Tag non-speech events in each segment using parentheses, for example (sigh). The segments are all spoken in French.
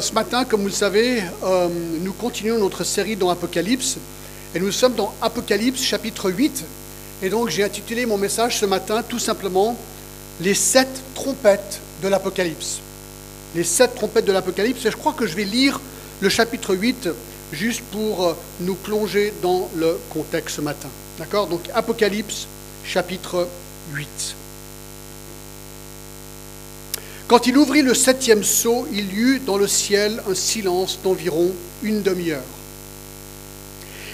Ce matin, comme vous le savez, euh, nous continuons notre série dans Apocalypse et nous sommes dans Apocalypse chapitre 8. Et donc j'ai intitulé mon message ce matin tout simplement Les sept trompettes de l'Apocalypse. Les sept trompettes de l'Apocalypse. Et je crois que je vais lire le chapitre 8 juste pour euh, nous plonger dans le contexte ce matin. D'accord? Donc Apocalypse chapitre 8. Quand il ouvrit le septième sceau, il y eut dans le ciel un silence d'environ une demi-heure.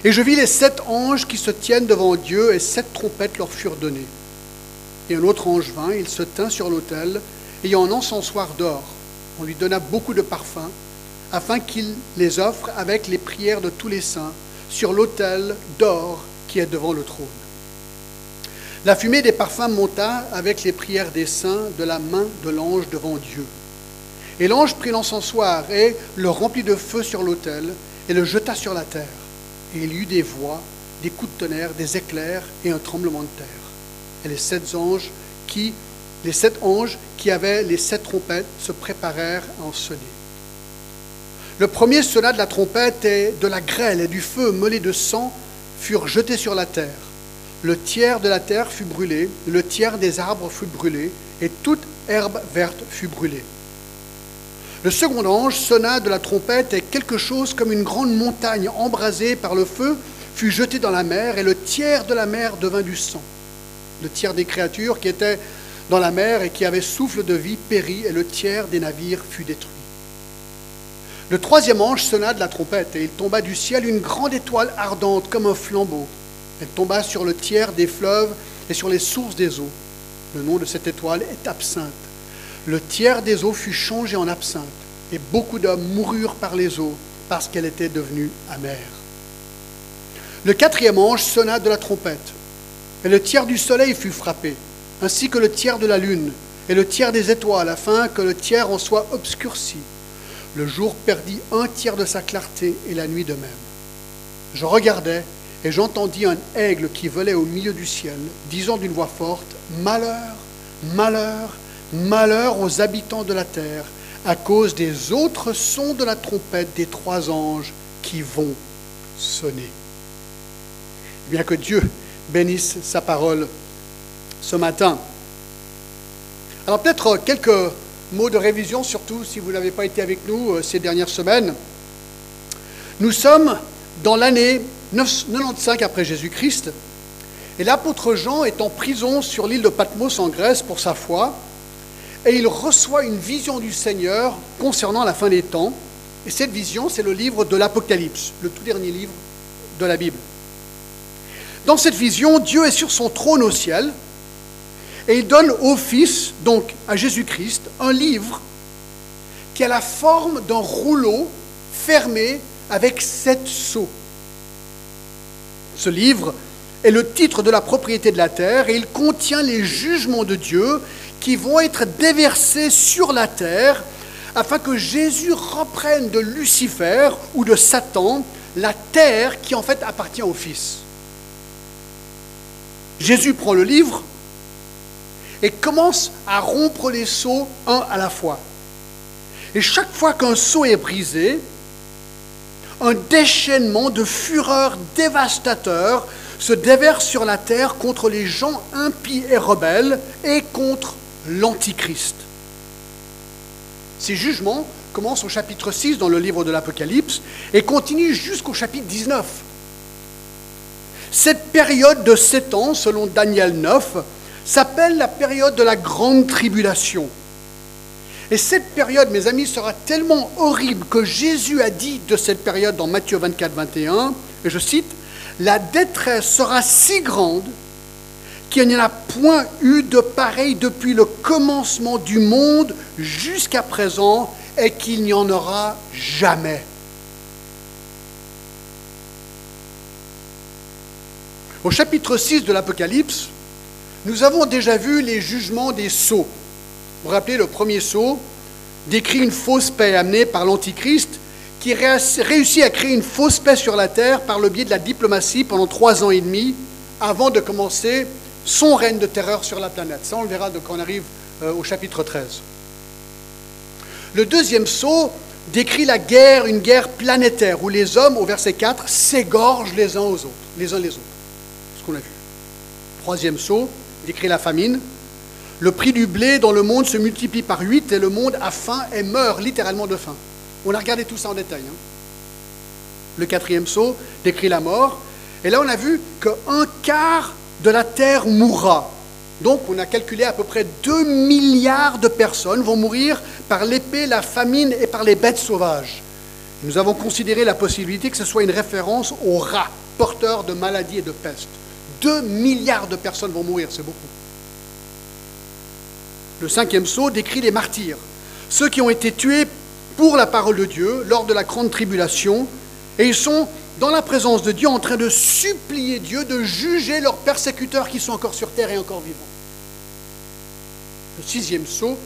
Et je vis les sept anges qui se tiennent devant Dieu, et sept trompettes leur furent données. Et un autre ange vint, il se tint sur l'autel, ayant un encensoir d'or. On lui donna beaucoup de parfums, afin qu'il les offre avec les prières de tous les saints sur l'autel d'or qui est devant le trône. La fumée des parfums monta avec les prières des saints de la main de l'ange devant Dieu. Et l'ange prit l'encensoir et le remplit de feu sur l'autel et le jeta sur la terre. Et il y eut des voix, des coups de tonnerre, des éclairs et un tremblement de terre. Et les sept anges qui, les sept anges qui avaient les sept trompettes se préparèrent à en sonner. Le premier sonna de la trompette et de la grêle et du feu mêlé de sang furent jetés sur la terre le tiers de la terre fut brûlé, le tiers des arbres fut brûlé, et toute herbe verte fut brûlée. Le second ange sonna de la trompette, et quelque chose comme une grande montagne embrasée par le feu fut jeté dans la mer, et le tiers de la mer devint du sang. Le tiers des créatures qui étaient dans la mer et qui avaient souffle de vie périt, et le tiers des navires fut détruit. Le troisième ange sonna de la trompette, et il tomba du ciel une grande étoile ardente comme un flambeau elle tomba sur le tiers des fleuves et sur les sources des eaux. Le nom de cette étoile est absinthe. Le tiers des eaux fut changé en absinthe, et beaucoup d'hommes moururent par les eaux parce qu'elle était devenue amère. Le quatrième ange sonna de la trompette, et le tiers du soleil fut frappé, ainsi que le tiers de la lune, et le tiers des étoiles, afin que le tiers en soit obscurci. Le jour perdit un tiers de sa clarté, et la nuit de même. Je regardais, et j'entendis un aigle qui volait au milieu du ciel, disant d'une voix forte, Malheur, malheur, malheur aux habitants de la terre, à cause des autres sons de la trompette des trois anges qui vont sonner. Bien que Dieu bénisse sa parole ce matin. Alors peut-être quelques mots de révision, surtout si vous n'avez pas été avec nous euh, ces dernières semaines. Nous sommes dans l'année 95 après Jésus-Christ, et l'apôtre Jean est en prison sur l'île de Patmos en Grèce pour sa foi, et il reçoit une vision du Seigneur concernant la fin des temps. Et cette vision, c'est le livre de l'Apocalypse, le tout dernier livre de la Bible. Dans cette vision, Dieu est sur son trône au ciel, et il donne au Fils, donc à Jésus-Christ, un livre qui a la forme d'un rouleau fermé avec sept sceaux. Ce livre est le titre de la propriété de la terre et il contient les jugements de Dieu qui vont être déversés sur la terre afin que Jésus reprenne de Lucifer ou de Satan la terre qui en fait appartient au Fils. Jésus prend le livre et commence à rompre les seaux un à la fois. Et chaque fois qu'un seau est brisé, un déchaînement de fureur dévastateur se déverse sur la terre contre les gens impies et rebelles et contre l'Antichrist. Ces jugements commencent au chapitre 6 dans le livre de l'Apocalypse et continuent jusqu'au chapitre 19. Cette période de sept ans, selon Daniel 9, s'appelle la période de la grande tribulation. Et cette période, mes amis, sera tellement horrible que Jésus a dit de cette période dans Matthieu 24, 21, et je cite, La détresse sera si grande qu'il n'y en a point eu de pareil depuis le commencement du monde jusqu'à présent et qu'il n'y en aura jamais. Au chapitre 6 de l'Apocalypse, nous avons déjà vu les jugements des sceaux. Vous rappelez, le premier saut décrit une fausse paix amenée par l'Antichrist qui réussit à créer une fausse paix sur la terre par le biais de la diplomatie pendant trois ans et demi avant de commencer son règne de terreur sur la planète. Ça, on le verra quand on arrive euh, au chapitre 13. Le deuxième saut décrit la guerre, une guerre planétaire, où les hommes, au verset 4, s'égorgent les uns aux autres, les uns les autres. Ce qu'on a vu. Troisième saut, décrit la famine. Le prix du blé dans le monde se multiplie par huit et le monde a faim et meurt littéralement de faim. On a regardé tout ça en détail. Hein. Le quatrième saut décrit la mort. Et là, on a vu qu'un quart de la terre mourra. Donc, on a calculé à peu près 2 milliards de personnes vont mourir par l'épée, la famine et par les bêtes sauvages. Nous avons considéré la possibilité que ce soit une référence aux rats, porteurs de maladies et de peste. 2 milliards de personnes vont mourir, c'est beaucoup. Le cinquième saut décrit les martyrs, ceux qui ont été tués pour la parole de Dieu lors de la grande tribulation, et ils sont dans la présence de Dieu en train de supplier Dieu de juger leurs persécuteurs qui sont encore sur terre et encore vivants. Le sixième saut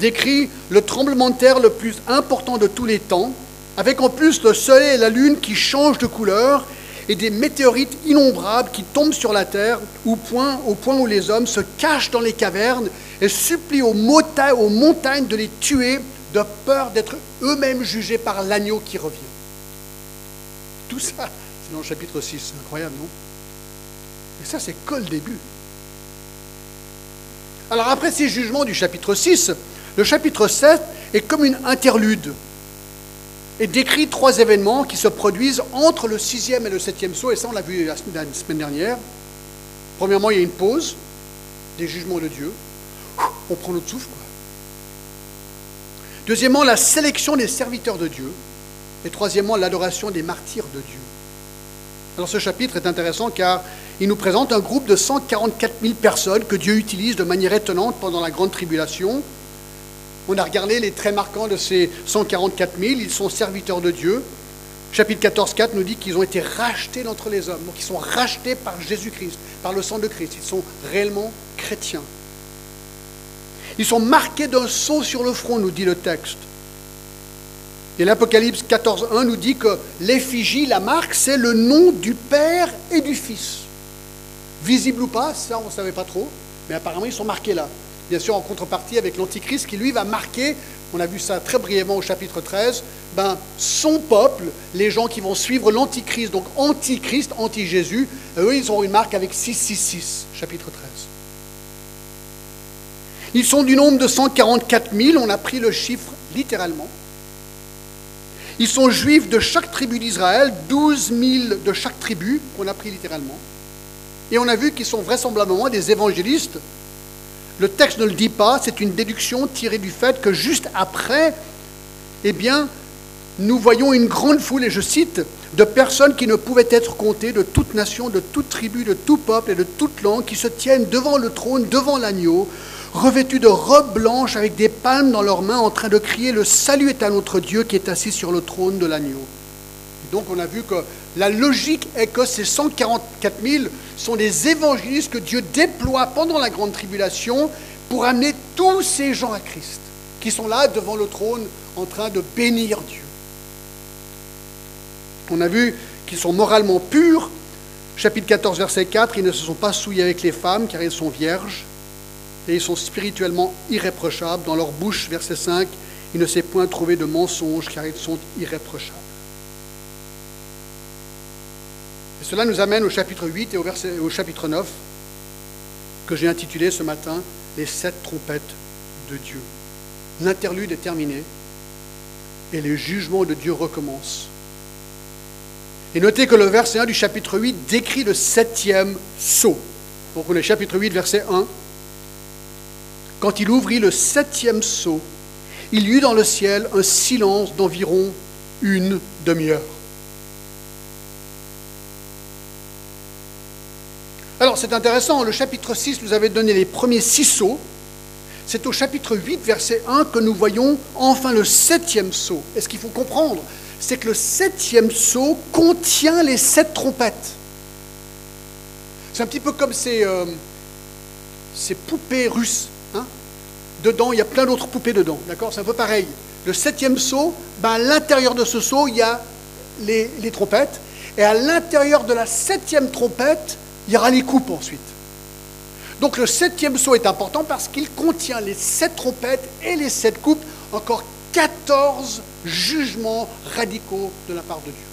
décrit le tremblement de terre le plus important de tous les temps, avec en plus le soleil et la lune qui changent de couleur et des météorites innombrables qui tombent sur la terre au point, au point où les hommes se cachent dans les cavernes et supplient aux, aux montagnes de les tuer de peur d'être eux-mêmes jugés par l'agneau qui revient. Tout ça, c'est dans le chapitre 6. C'est incroyable, non? Et ça, c'est que le début. Alors après ces jugements du chapitre 6, le chapitre 7 est comme une interlude et décrit trois événements qui se produisent entre le sixième et le septième saut, et ça on l'a vu la semaine dernière. Premièrement, il y a une pause des jugements de Dieu. On prend notre souffle. Deuxièmement, la sélection des serviteurs de Dieu. Et troisièmement, l'adoration des martyrs de Dieu. Alors ce chapitre est intéressant car il nous présente un groupe de 144 000 personnes que Dieu utilise de manière étonnante pendant la grande tribulation. On a regardé les traits marquants de ces 144 000, ils sont serviteurs de Dieu. Chapitre 14, 4 nous dit qu'ils ont été rachetés d'entre les hommes, donc ils sont rachetés par Jésus-Christ, par le sang de Christ, ils sont réellement chrétiens. Ils sont marqués d'un sceau sur le front, nous dit le texte. Et l'Apocalypse 14.1 nous dit que l'effigie, la marque, c'est le nom du Père et du Fils. Visible ou pas, ça on ne savait pas trop, mais apparemment ils sont marqués là. Bien sûr en contrepartie avec l'Antichrist qui lui va marquer, on a vu ça très brièvement au chapitre 13, ben, son peuple, les gens qui vont suivre l'Antichrist, donc Antichrist, anti-Jésus, eux ils auront une marque avec 666, chapitre 13. Ils sont du nombre de 144 000, on a pris le chiffre littéralement. Ils sont juifs de chaque tribu d'Israël, 12 000 de chaque tribu, qu'on a pris littéralement. Et on a vu qu'ils sont vraisemblablement des évangélistes. Le texte ne le dit pas, c'est une déduction tirée du fait que juste après, eh bien, nous voyons une grande foule, et je cite, de personnes qui ne pouvaient être comptées, de toute nation, de toute tribu, de tout peuple et de toute langue, qui se tiennent devant le trône, devant l'agneau, revêtus de robes blanches avec des palmes dans leurs mains, en train de crier Le salut est à notre Dieu qui est assis sur le trône de l'agneau. Donc on a vu que la logique est que ces 144 000 sont des évangélistes que Dieu déploie pendant la grande tribulation pour amener tous ces gens à Christ, qui sont là devant le trône en train de bénir Dieu. On a vu qu'ils sont moralement purs. Chapitre 14, verset 4, ils ne se sont pas souillés avec les femmes car ils sont vierges et ils sont spirituellement irréprochables. Dans leur bouche, verset 5, il ne s'est point trouvé de mensonges car ils sont irréprochables. Et cela nous amène au chapitre 8 et au, chapitre 9 que j'ai intitulé ce matin Les sept trompettes de Dieu. L'interlude est terminé et les jugements de Dieu recommencent. Et notez que le verset 1 du chapitre 8 décrit le septième sceau. Donc on est chapitre 8, verset 1. Quand il ouvrit le septième sceau, il y eut dans le ciel un silence d'environ une demi-heure. Alors c'est intéressant, le chapitre 6 nous avait donné les premiers six sceaux. C'est au chapitre 8, verset 1, que nous voyons enfin le septième sceau. Et ce qu'il faut comprendre, c'est que le septième sceau contient les sept trompettes. C'est un petit peu comme ces, euh, poupées russes dedans, il y a plein d'autres poupées dedans. D'accord? C'est un peu pareil. Le septième seau, ben, à l'intérieur de ce seau, il y a les trompettes. Et à l'intérieur de la septième trompette, il y aura les coupes ensuite. Donc le septième seau est important parce qu'il contient les sept trompettes et les sept coupes, encore 14 jugements radicaux de la part de Dieu.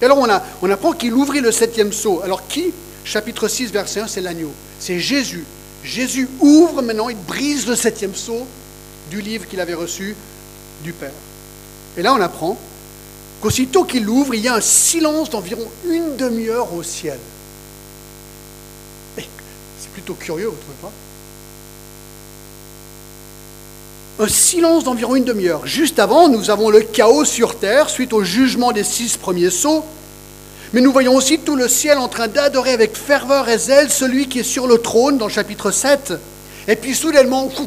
Et alors on, a, on apprend qu'il ouvrit le septième sceau. Alors qui? Chapitre 6, verset 1, c'est l'agneau. C'est Jésus. Jésus ouvre maintenant, il brise le septième sceau du livre qu'il avait reçu du Père. Et là on apprend qu'aussitôt qu'il l'ouvre, il y a un silence d'environ une demi-heure au ciel. C'est plutôt curieux, vous ne trouvez pas un silence d'environ une demi-heure. Juste avant, nous avons le chaos sur terre suite au jugement des six premiers sceaux. Mais nous voyons aussi tout le ciel en train d'adorer avec ferveur et zèle celui qui est sur le trône dans le chapitre 7. Et puis soudainement, fou,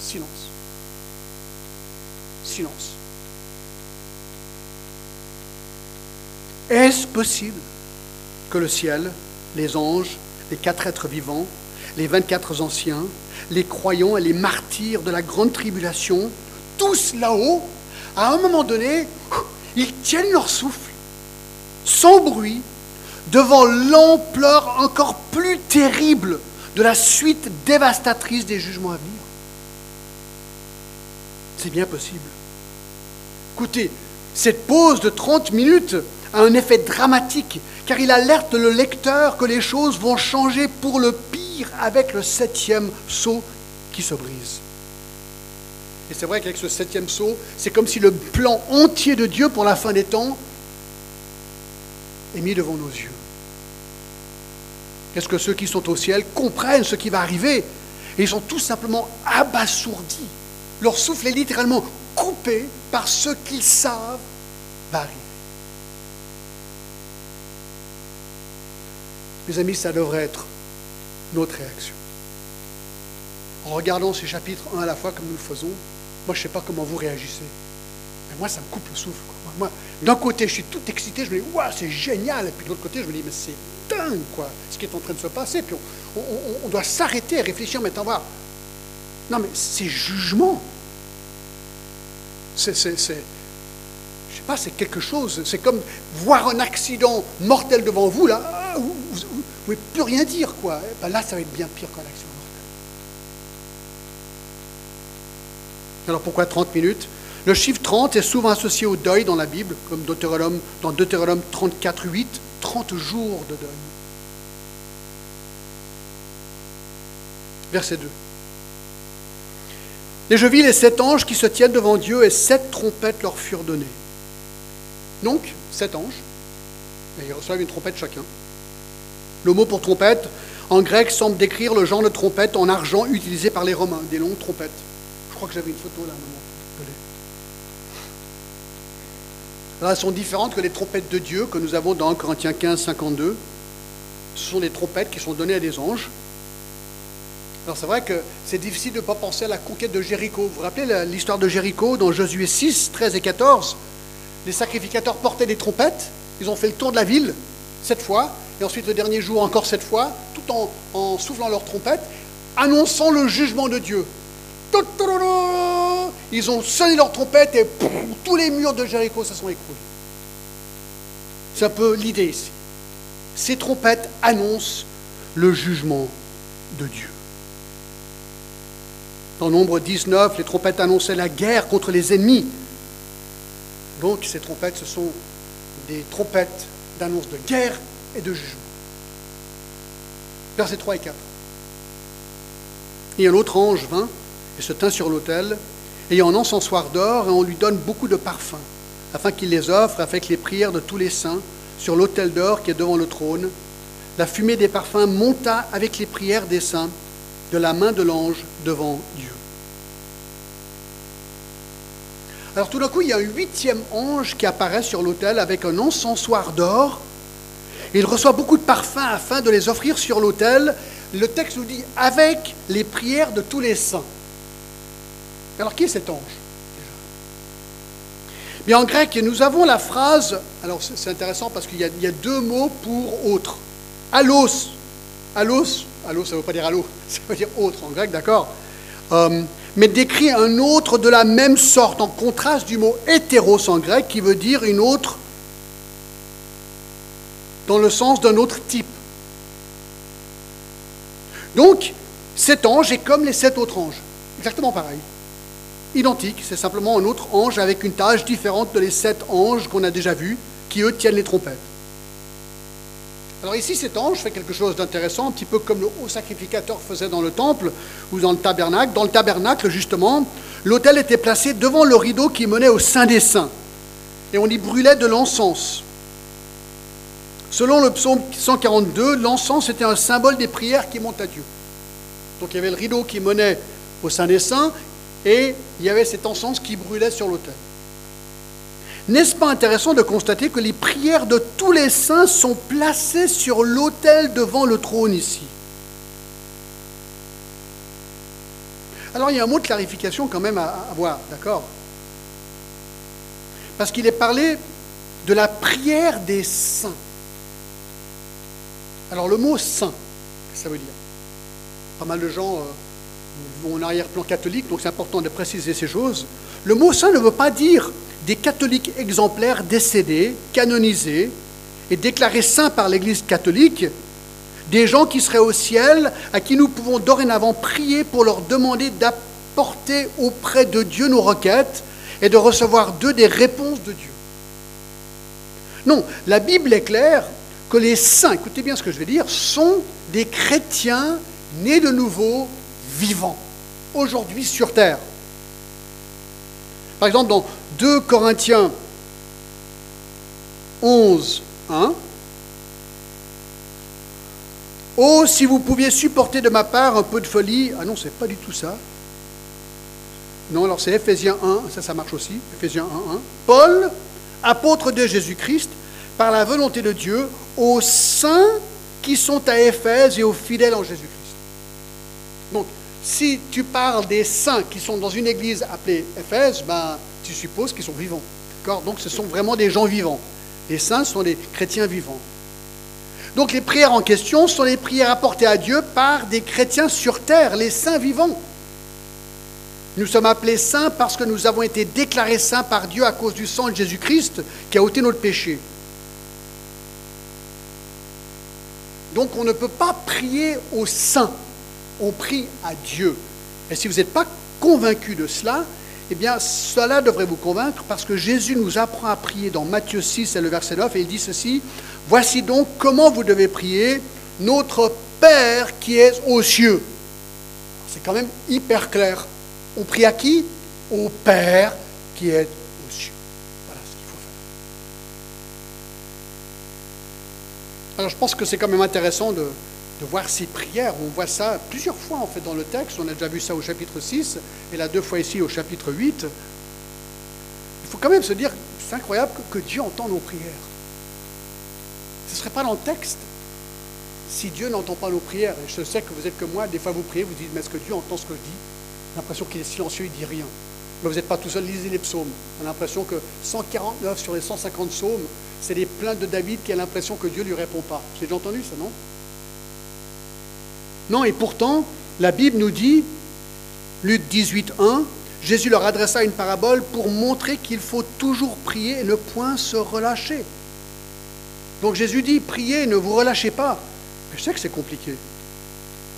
silence. Silence. Est-ce possible que le ciel, les anges, les quatre êtres vivants, les 24 anciens, les croyants et les martyrs de la grande tribulation, tous là-haut, à un moment donné, ils tiennent leur souffle, sans bruit, devant l'ampleur encore plus terrible de la suite dévastatrice des jugements à venir? C'est bien possible. Écoutez, cette pause de 30 minutes a un effet dramatique, car il alerte le lecteur que les choses vont changer pour le pire avec le septième sceau qui se brise. Et c'est vrai qu'avec ce septième sceau, c'est comme si le plan entier de Dieu pour la fin des temps est mis devant nos yeux. Qu'est-ce que ceux qui sont au ciel comprennent ce qui va arriver? Ils sont tout simplement abasourdis. Leur souffle est littéralement coupé par ce qu'ils savent va arriver. Mes amis, ça devrait être notre réaction. En regardant ces chapitres un à la fois comme nous le faisons, moi je ne sais pas comment vous réagissez. Mais moi ça me coupe le souffle. D'un côté je suis tout excité, je me dis waouh c'est génial, et puis de l'autre côté je me dis mais c'est dingue quoi, ce qui est en train de se passer. Puis on, doit s'arrêter et réfléchir maintenant voir. Non mais c'est jugement. C'est, c'est, c'est, je sais pas, c'est quelque chose. C'est comme voir un accident mortel devant vous là. Ah, ne pouvez plus rien dire, quoi. Eh ben là, ça va être bien pire qu'en action mortelle. Alors pourquoi 30 minutes? Le chiffre 30 est souvent associé au deuil dans la Bible, comme dans Deutéronome 34, 8, 30 jours de deuil. Verset 2. Et je vis les sept anges qui se tiennent devant Dieu, et sept trompettes leur furent données. Donc, sept anges, et ils reçoivent une trompette chacun. Le mot pour trompette, en grec, semble décrire le genre de trompette en argent utilisé par les Romains, des longues trompettes. Je crois que j'avais une photo là, Là, elles sont différentes que les trompettes de Dieu que nous avons dans Corinthiens 15, 52. Ce sont des trompettes qui sont données à des anges. Alors c'est vrai que c'est difficile de ne pas penser à la conquête de Jéricho. Vous vous rappelez l'histoire de Jéricho dans Josué 6, 13 et 14 Les sacrificateurs portaient des trompettes, ils ont fait le tour de la ville, cette fois, et ensuite le dernier jour encore cette fois, tout en, soufflant leur trompette, annonçant le jugement de Dieu. Ils ont sonné leur trompette et tous les murs de Jéricho se sont écroulés. C'est un peu l'idée ici. Ces trompettes annoncent le jugement de Dieu. Dans Nombre 19, les trompettes annonçaient la guerre contre les ennemis. Donc ces trompettes, ce sont des trompettes d'annonce de guerre et de jugement. Versets 3 et 4. Et un autre ange vint et se tint sur l'autel, ayant un encensoir d'or, et on lui donne beaucoup de parfums, afin qu'il les offre avec les prières de tous les saints sur l'autel d'or qui est devant le trône. La fumée des parfums monta avec les prières des saints de la main de l'ange devant Dieu. Alors tout d'un coup, il y a un huitième ange qui apparaît sur l'autel avec un encensoir d'or il reçoit beaucoup de parfums afin de les offrir sur l'autel. Le texte nous dit avec les prières de tous les saints. Alors qui est cet ange Bien, en grec, nous avons la phrase, alors c'est intéressant parce qu'il y, a deux mots pour autre. Allos. Allos, allos, ça ne veut pas dire allo, (laughs) ça veut dire autre en grec, d'accord? Euh, Mais décrit un autre de la même sorte, en contraste du mot hétéros en grec, qui veut dire une autre dans le sens d'un autre type. Donc, cet ange est comme les sept autres anges. exactement pareil. Identique, c'est simplement un autre ange avec une tâche différente de les sept anges qu'on a déjà vus, qui eux tiennent les trompettes. Alors ici, cet ange fait quelque chose d'intéressant, un petit peu comme le haut sacrificateur faisait dans le temple ou dans le tabernacle. Dans le tabernacle, justement, l'autel était placé devant le rideau qui menait au Saint des Saints. Et on y brûlait de l'encens. Selon le psaume 142, l'encens était un symbole des prières qui montent à Dieu. Donc il y avait le rideau qui menait au Saint des Saints et il y avait cet encens qui brûlait sur l'autel. N'est-ce pas intéressant de constater que les prières de tous les saints sont placées sur l'autel devant le trône ici? Alors il y a un mot de clarification quand même à avoir, d'accord? Parce qu'il est parlé de la prière des saints. Alors le mot saint, ça veut dire? Pas mal de gens euh, vont en arrière-plan catholique, donc c'est important de préciser ces choses. Le mot saint ne veut pas dire des catholiques exemplaires décédés, canonisés et déclarés saints par l'Église catholique, des gens qui seraient au ciel, à qui nous pouvons dorénavant prier pour leur demander d'apporter auprès de Dieu nos requêtes et de recevoir d'eux des réponses de Dieu. Non, la Bible est claire que les saints, écoutez bien ce que je vais dire, sont des chrétiens nés de nouveau, vivants, aujourd'hui sur terre. Par exemple, dans 2 Corinthiens 11, 1. Oh, si vous pouviez supporter de ma part un peu de folie. Ah non, c'est pas du tout ça. Non, alors c'est Ephésiens 1, ça, ça marche aussi. Ephésiens 1, 1. Paul, apôtre de Jésus-Christ, par la volonté de Dieu, aux saints qui sont à Éphèse et aux fidèles en Jésus-Christ. Donc, si tu parles des saints qui sont dans une église appelée Éphèse, ben, tu supposes qu'ils sont vivants. Donc ce sont vraiment des gens vivants. Les saints sont des chrétiens vivants. Donc les prières en question sont les prières apportées à Dieu par des chrétiens sur terre, les saints vivants. Nous sommes appelés saints parce que nous avons été déclarés saints par Dieu à cause du sang de Jésus-Christ qui a ôté notre péché. Donc on ne peut pas prier aux saints, on prie à Dieu. Et si vous n'êtes pas convaincu de cela, eh bien, cela devrait vous convaincre parce que Jésus nous apprend à prier dans Matthieu 6 et le verset 9 et il dit ceci, Voici donc comment vous devez prier, notre Père qui est aux cieux. C'est quand même hyper clair. On prie à qui? Au Père qui est aux cieux. Voilà ce qu'il faut faire. Alors je pense que c'est quand même intéressant de, voir ces prières. On voit ça plusieurs fois en fait dans le texte. On a déjà vu ça au chapitre 6 et là deux fois ici au chapitre 8. Il faut quand même se dire, c'est incroyable que, Dieu entend nos prières. Ce ne serait pas dans le texte si Dieu n'entend pas nos prières. Et je sais que vous êtes comme moi, des fois vous priez, vous dites, mais est-ce que Dieu entend ce que je dis? L'impression qu'il est silencieux, il dit rien. Mais vous n'êtes pas tout seul, lisez les psaumes. On a l'impression que 149 sur les 150 psaumes, c'est les plaintes de David qui a l'impression que Dieu ne lui répond pas. Vous avez déjà entendu ça, non? Non, et pourtant, la Bible nous dit, Luc 18, 1, Jésus leur adressa une parabole pour montrer qu'il faut toujours prier et ne point se relâcher. Donc Jésus dit, priez, ne vous relâchez pas. Je sais que c'est compliqué.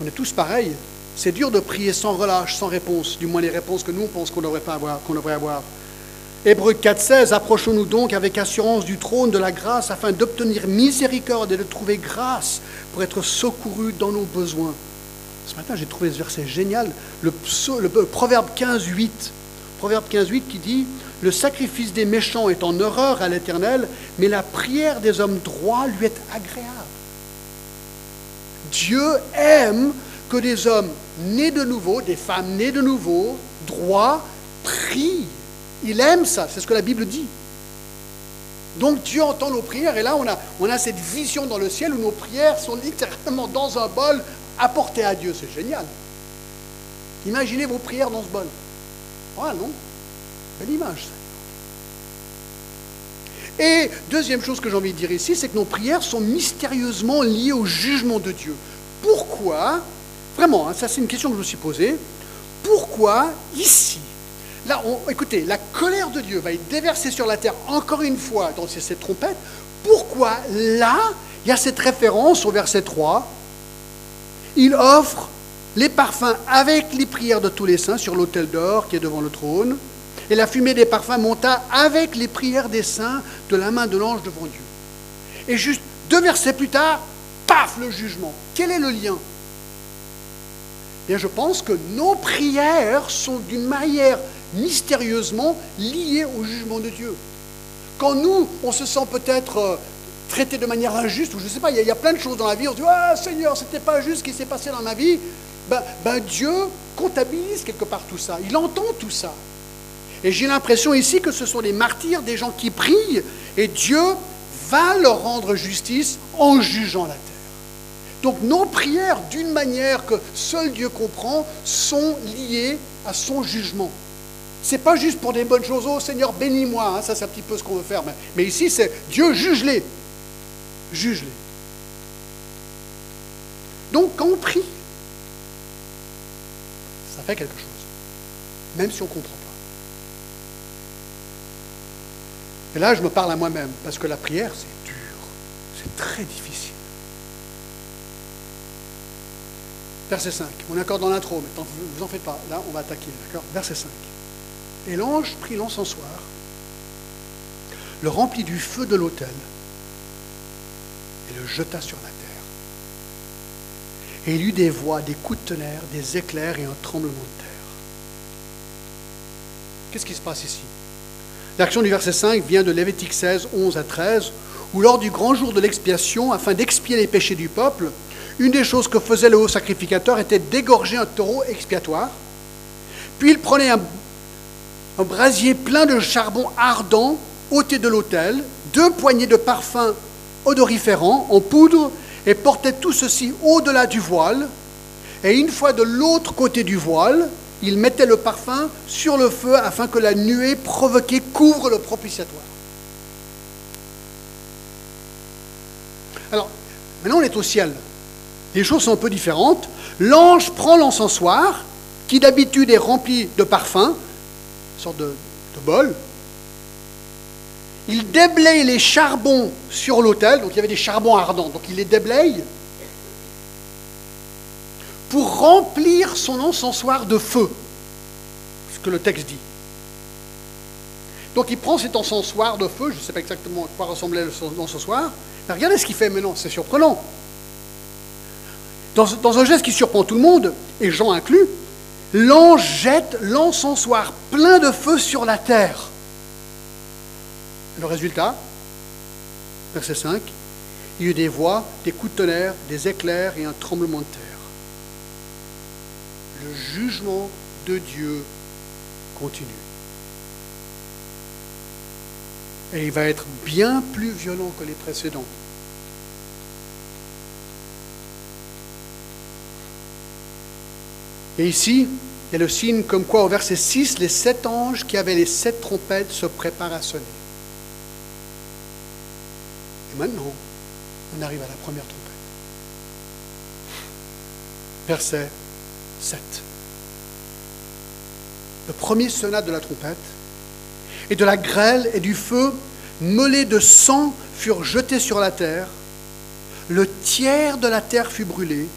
On est tous pareils. C'est dur de prier sans relâche, sans réponse, du moins les réponses que nous on pense qu'on devrait pas avoir, qu'on devrait avoir. Hébreux 4,16 Approchons-nous donc avec assurance du trône de la grâce afin d'obtenir miséricorde et de trouver grâce pour être secourus dans nos besoins. Ce matin, j'ai trouvé ce verset génial, le, le Proverbe 15,8. Proverbe 15,8 qui dit Le sacrifice des méchants est en horreur à l'Éternel, mais la prière des hommes droits lui est agréable. Dieu aime que des hommes nés de nouveau, des femmes nées de nouveau, droits, prient il aime ça, c'est ce que la Bible dit. Donc Dieu entend nos prières et là on a, on a cette vision dans le ciel où nos prières sont littéralement dans un bol apportées à Dieu. C'est génial. Imaginez vos prières dans ce bol. Voilà, non Belle image, ça. Et deuxième chose que j'ai envie de dire ici, c'est que nos prières sont mystérieusement liées au jugement de Dieu. Pourquoi? Vraiment, hein, ça c'est une question que je me suis posée. Pourquoi ici Là, écoutez, la colère de Dieu va être déversée sur la terre encore une fois dans cette trompette. Pourquoi là, il y a cette référence au verset 3 Il offre les parfums avec les prières de tous les saints sur l'autel d'or qui est devant le trône. Et la fumée des parfums monta avec les prières des saints de la main de l'ange devant Dieu. Et juste deux versets plus tard, paf, le jugement. Quel est le lien Je pense que nos prières sont d'une manière mystérieusement liées au jugement de Dieu. Quand nous, on se sent peut-être euh, traité de manière injuste, ou je ne sais pas, il y, a, plein de choses dans la vie, on se dit Ah Seigneur, c'était pas juste ce qui s'est passé dans ma vie. Ben, ben, Dieu comptabilise quelque part tout ça, il entend tout ça. Et j'ai l'impression ici que ce sont les martyrs, des gens qui prient, et Dieu va leur rendre justice en jugeant la terre. Donc nos prières, d'une manière que seul Dieu comprend, sont liées à son jugement. Ce n'est pas juste pour des bonnes choses, oh Seigneur, bénis-moi, hein, ça c'est un petit peu ce qu'on veut faire. Mais, ici, c'est Dieu, juge-les. Juge-les. Donc quand on prie, ça fait quelque chose, même si on ne comprend pas. Et là, je me parle à moi-même, parce que la prière, c'est dur, c'est très difficile. Verset 5, on est dans l'intro, mais vous en faites pas, là on va attaquer, Verset 5. Et l'ange prit l'encensoir, le remplit du feu de l'autel, et le jeta sur la terre. Et il eut des voix, des coups de tonnerre, des éclairs et un tremblement de terre. Qu'est-ce qui se passe ici? L'action du verset 5 vient de Lévitique 16, 11 à 13, où lors du grand jour de l'expiation, afin d'expier les péchés du peuple, une des choses que faisait le haut sacrificateur était d'égorger un taureau expiatoire. Puis il prenait un, brasier plein de charbon ardent, ôté de l'autel, deux poignées de parfums odoriférants en poudre, et portait tout ceci au-delà du voile. Et une fois de l'autre côté du voile, il mettait le parfum sur le feu afin que la nuée provoquée couvre le propitiatoire. Alors, maintenant on est au ciel. Les choses sont un peu différentes. L'ange prend l'encensoir, qui d'habitude est rempli de parfum, une sorte de, bol. Il déblaye les charbons sur l'autel, donc il y avait des charbons ardents, donc il les déblaye pour remplir son encensoir de feu, ce que le texte dit. Donc il prend cet encensoir de feu, je ne sais pas exactement à quoi ressemblait l'encensoir, mais regardez ce qu'il fait maintenant, c'est surprenant. Dans, un geste qui surprend tout le monde, et Jean inclus, l'ange jette l'encensoir plein de feu sur la terre. Le résultat, verset 5, il y eut des voix, des coups de tonnerre, des éclairs et un tremblement de terre le jugement de Dieu continue. Et il va être bien plus violent que les précédents. Et ici, il y a le signe comme quoi au verset 6, les sept anges qui avaient les sept trompettes se préparent à sonner. Et maintenant, on arrive à la première trompette. Verset 7. Le premier sonate de la trompette, et de la grêle et du feu mêlés de sang furent jetés sur la terre. Le tiers de la terre fut brûlé,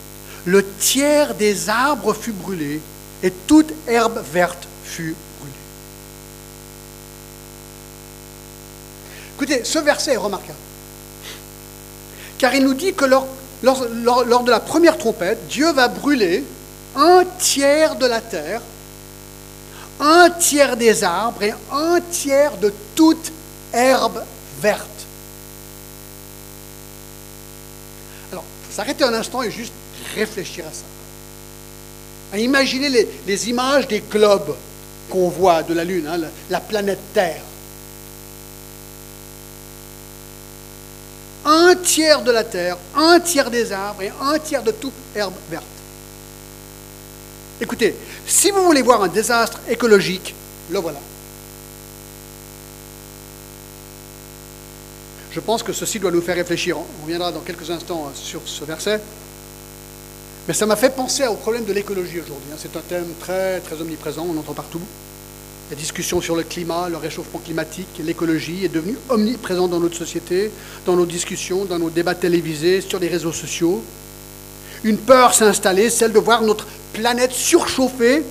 le tiers des arbres fut brûlé, et toute herbe verte fut brûlée. Écoutez, ce verset est remarquable, car il nous dit que lors, de la première trompette, Dieu va brûler un tiers de la terre, un tiers des arbres et un tiers de toute herbe verte. Alors, s'arrêter un instant et juste réfléchir à ça. À imaginer les, images des globes qu'on voit de la Lune, hein, la planète Terre. Un tiers de la terre, un tiers des arbres et un tiers de toute herbe verte. Écoutez, si vous voulez voir un désastre écologique, le voilà. Je pense que ceci doit nous faire réfléchir. On reviendra dans quelques instants sur ce verset. Mais ça m'a fait penser au problème de l'écologie aujourd'hui. Hein. C'est un thème très, très omniprésent, on entend partout. La discussion sur le climat, le réchauffement climatique, l'écologie est devenue omniprésente dans notre société, dans nos discussions, dans nos débats télévisés, sur les réseaux sociaux. Une peur s'est installée, celle de voir notre planète surchauffée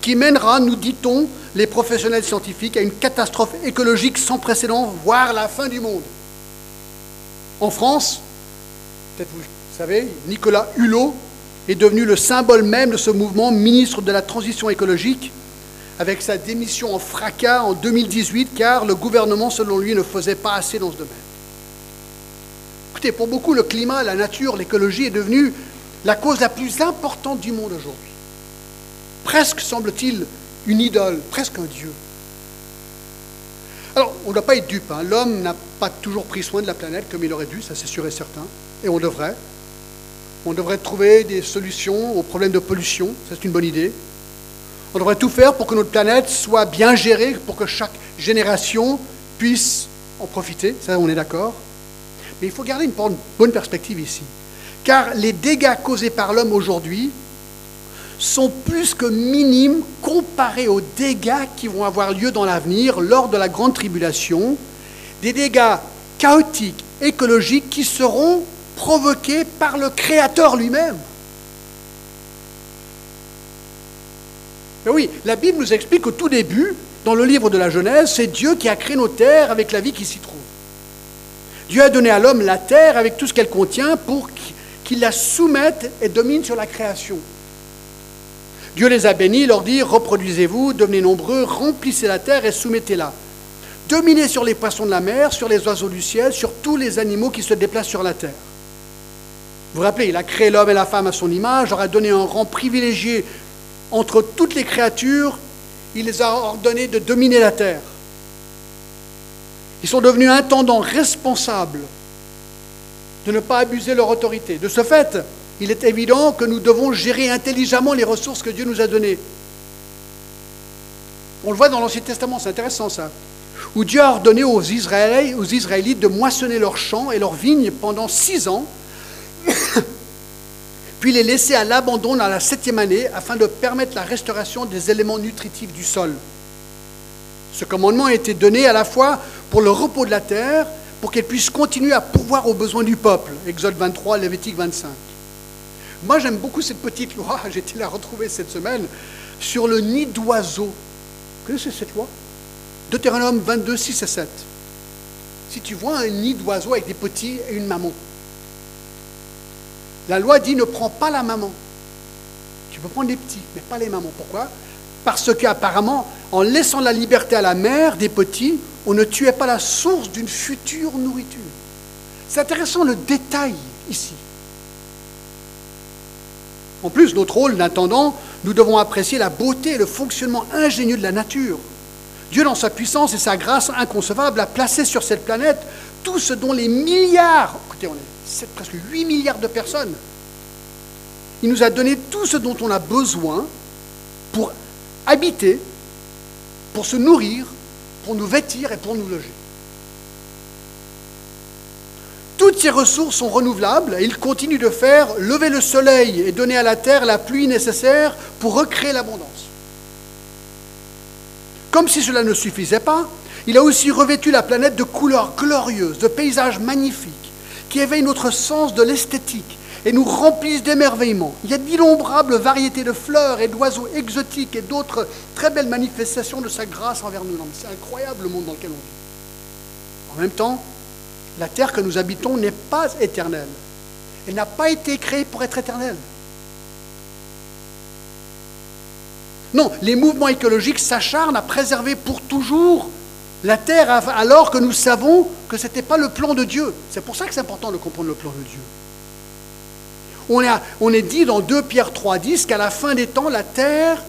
qui mènera, nous dit-on, les professionnels scientifiques, à une catastrophe écologique sans précédent, voire la fin du monde. En France, peut-être vous savez, Nicolas Hulot est devenu le symbole même de ce mouvement, ministre de la Transition écologique, avec sa démission en fracas en 2018, car le gouvernement, selon lui, ne faisait pas assez dans ce domaine. Écoutez, pour beaucoup, le climat, la nature, l'écologie est devenu la cause la plus importante du monde aujourd'hui. Presque, semble-t-il, une idole, presque un dieu. Alors, on ne doit pas être dupe. Hein. L'homme n'a pas toujours pris soin de la planète comme il aurait dû, ça c'est sûr et certain. Et on devrait. On devrait trouver des solutions aux problèmes de pollution, c'est une bonne idée. On devrait tout faire pour que notre planète soit bien gérée, pour que chaque génération puisse en profiter, ça on est d'accord. Mais il faut garder une bonne perspective ici. Car les dégâts causés par l'homme aujourd'hui sont plus que minimes comparés aux dégâts qui vont avoir lieu dans l'avenir lors de la grande tribulation, des dégâts chaotiques, écologiques qui seront provoqués par le Créateur lui-même. Mais oui, la Bible nous explique au tout début, dans le livre de la Genèse, c'est Dieu qui a créé nos terres avec la vie qui s'y trouve. Dieu a donné à l'homme la terre avec tout ce qu'elle contient pour qu'il la soumette et domine sur la création. Dieu les a bénis, leur dit, reproduisez-vous, devenez nombreux, remplissez la terre et soumettez-la. Dominez sur les poissons de la mer, sur les oiseaux du ciel, sur tous les animaux qui se déplacent sur la terre. Vous vous rappelez, il a créé l'homme et la femme à son image, leur a donné un rang privilégié entre toutes les créatures, il les a ordonnés de dominer la terre. Ils sont devenus intendants responsables de ne pas abuser leur autorité. De ce fait, il est évident que nous devons gérer intelligemment les ressources que Dieu nous a données. On le voit dans l'Ancien Testament, c'est intéressant ça, où Dieu a ordonné aux Israélites, aux Israélites de moissonner leurs champs et leurs vignes pendant six ans, puis les laisser à l'abandon dans la septième année afin de permettre la restauration des éléments nutritifs du sol. Ce commandement a été donné à la fois pour le repos de la terre, pour qu'elle puisse continuer à pourvoir aux besoins du peuple. Exode 23, Lévitique 25. Moi, j'aime beaucoup cette petite loi, (laughs) j'ai été la retrouver cette semaine, sur le nid d'oiseaux. Vous connaissez cette loi? Deutéronome 22, 6 et 7. Si tu vois un nid d'oiseaux avec des petits et une maman, la loi dit ne prends pas la maman. Tu peux prendre les petits, mais pas les mamans. Pourquoi? Parce qu'apparemment, en laissant la liberté à la mère des petits, on ne tuait pas la source d'une future nourriture. C'est intéressant le détail ici. En plus, notre rôle d'intendant, nous devons apprécier la beauté et le fonctionnement ingénieux de la nature. Dieu, dans sa puissance et sa grâce inconcevable, a placé sur cette planète tout ce dont les milliards, écoutez, on est presque 8 milliards de personnes, il nous a donné tout ce dont on a besoin pour habiter, pour se nourrir, pour nous vêtir et pour nous loger. Toutes ces ressources sont renouvelables et il continue de faire lever le soleil et donner à la terre la pluie nécessaire pour recréer l'abondance. Comme si cela ne suffisait pas, il a aussi revêtu la planète de couleurs glorieuses, de paysages magnifiques, qui éveillent notre sens de l'esthétique et nous remplissent d'émerveillement. Il y a d'innombrables variétés de fleurs et d'oiseaux exotiques et d'autres très belles manifestations de sa grâce envers nous. C'est incroyable le monde dans lequel on vit. En même temps, la terre que nous habitons n'est pas éternelle. Elle n'a pas été créée pour être éternelle. Non, les mouvements écologiques s'acharnent à préserver pour toujours la terre alors que nous savons que ce n'était pas le plan de Dieu. C'est pour ça que c'est important de comprendre le plan de Dieu. On, on est dit dans 2 Pierre 3, 10 qu'à la fin des temps, la terre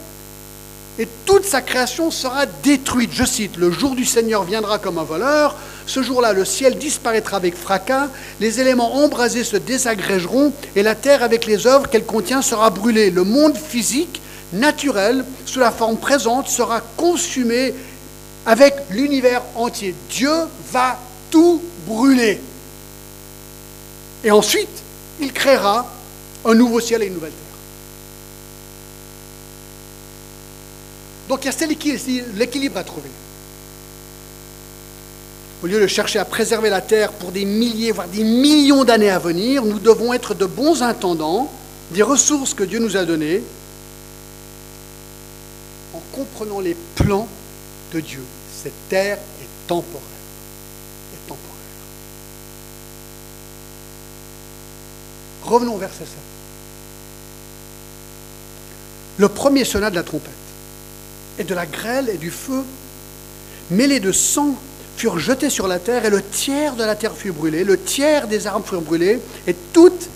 et toute sa création sera détruite. Je cite, le jour du Seigneur viendra comme un voleur, ce jour-là le ciel disparaîtra avec fracas, les éléments embrasés se désagrégeront, et la terre avec les œuvres qu'elle contient sera brûlée. Le monde physique, naturel, sous la forme présente, sera consumé avec l'univers entier. Dieu va tout brûler. Et ensuite, il créera un nouveau ciel et une nouvelle terre. Donc il y a l'équilibre à trouver. Au lieu de chercher à préserver la terre pour des milliers, voire des millions d'années à venir, nous devons être de bons intendants des ressources que Dieu nous a données en comprenant les plans de Dieu. Cette terre est temporaire. Revenons au verset 7. Le premier sonna de la trompette, et de la grêle et du feu, mêlés de sang, furent jetés sur la terre, et le tiers de la terre fut brûlé, le tiers des arbres furent brûlés, et toute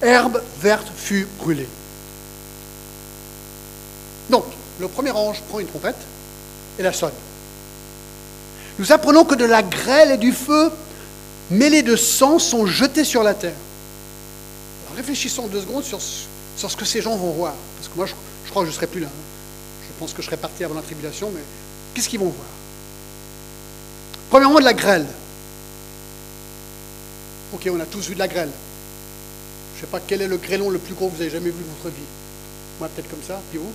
herbe verte fut brûlée. Donc, le premier ange prend une trompette et la sonne. Nous apprenons que de la grêle et du feu mêlés de sang sont jetés sur la terre. réfléchissons deux secondes sur, sur, ce que ces gens vont voir. Parce que moi, je, crois que je ne serai plus là. Hein. Je pense que je serai parti avant la tribulation, mais qu'est-ce qu'ils vont voir? Premièrement, de la grêle. Ok, on a tous vu de la grêle. Je ne sais pas quel est le grêlon le plus gros que vous avez jamais vu de votre vie. Moi, peut-être comme ça, puis vous?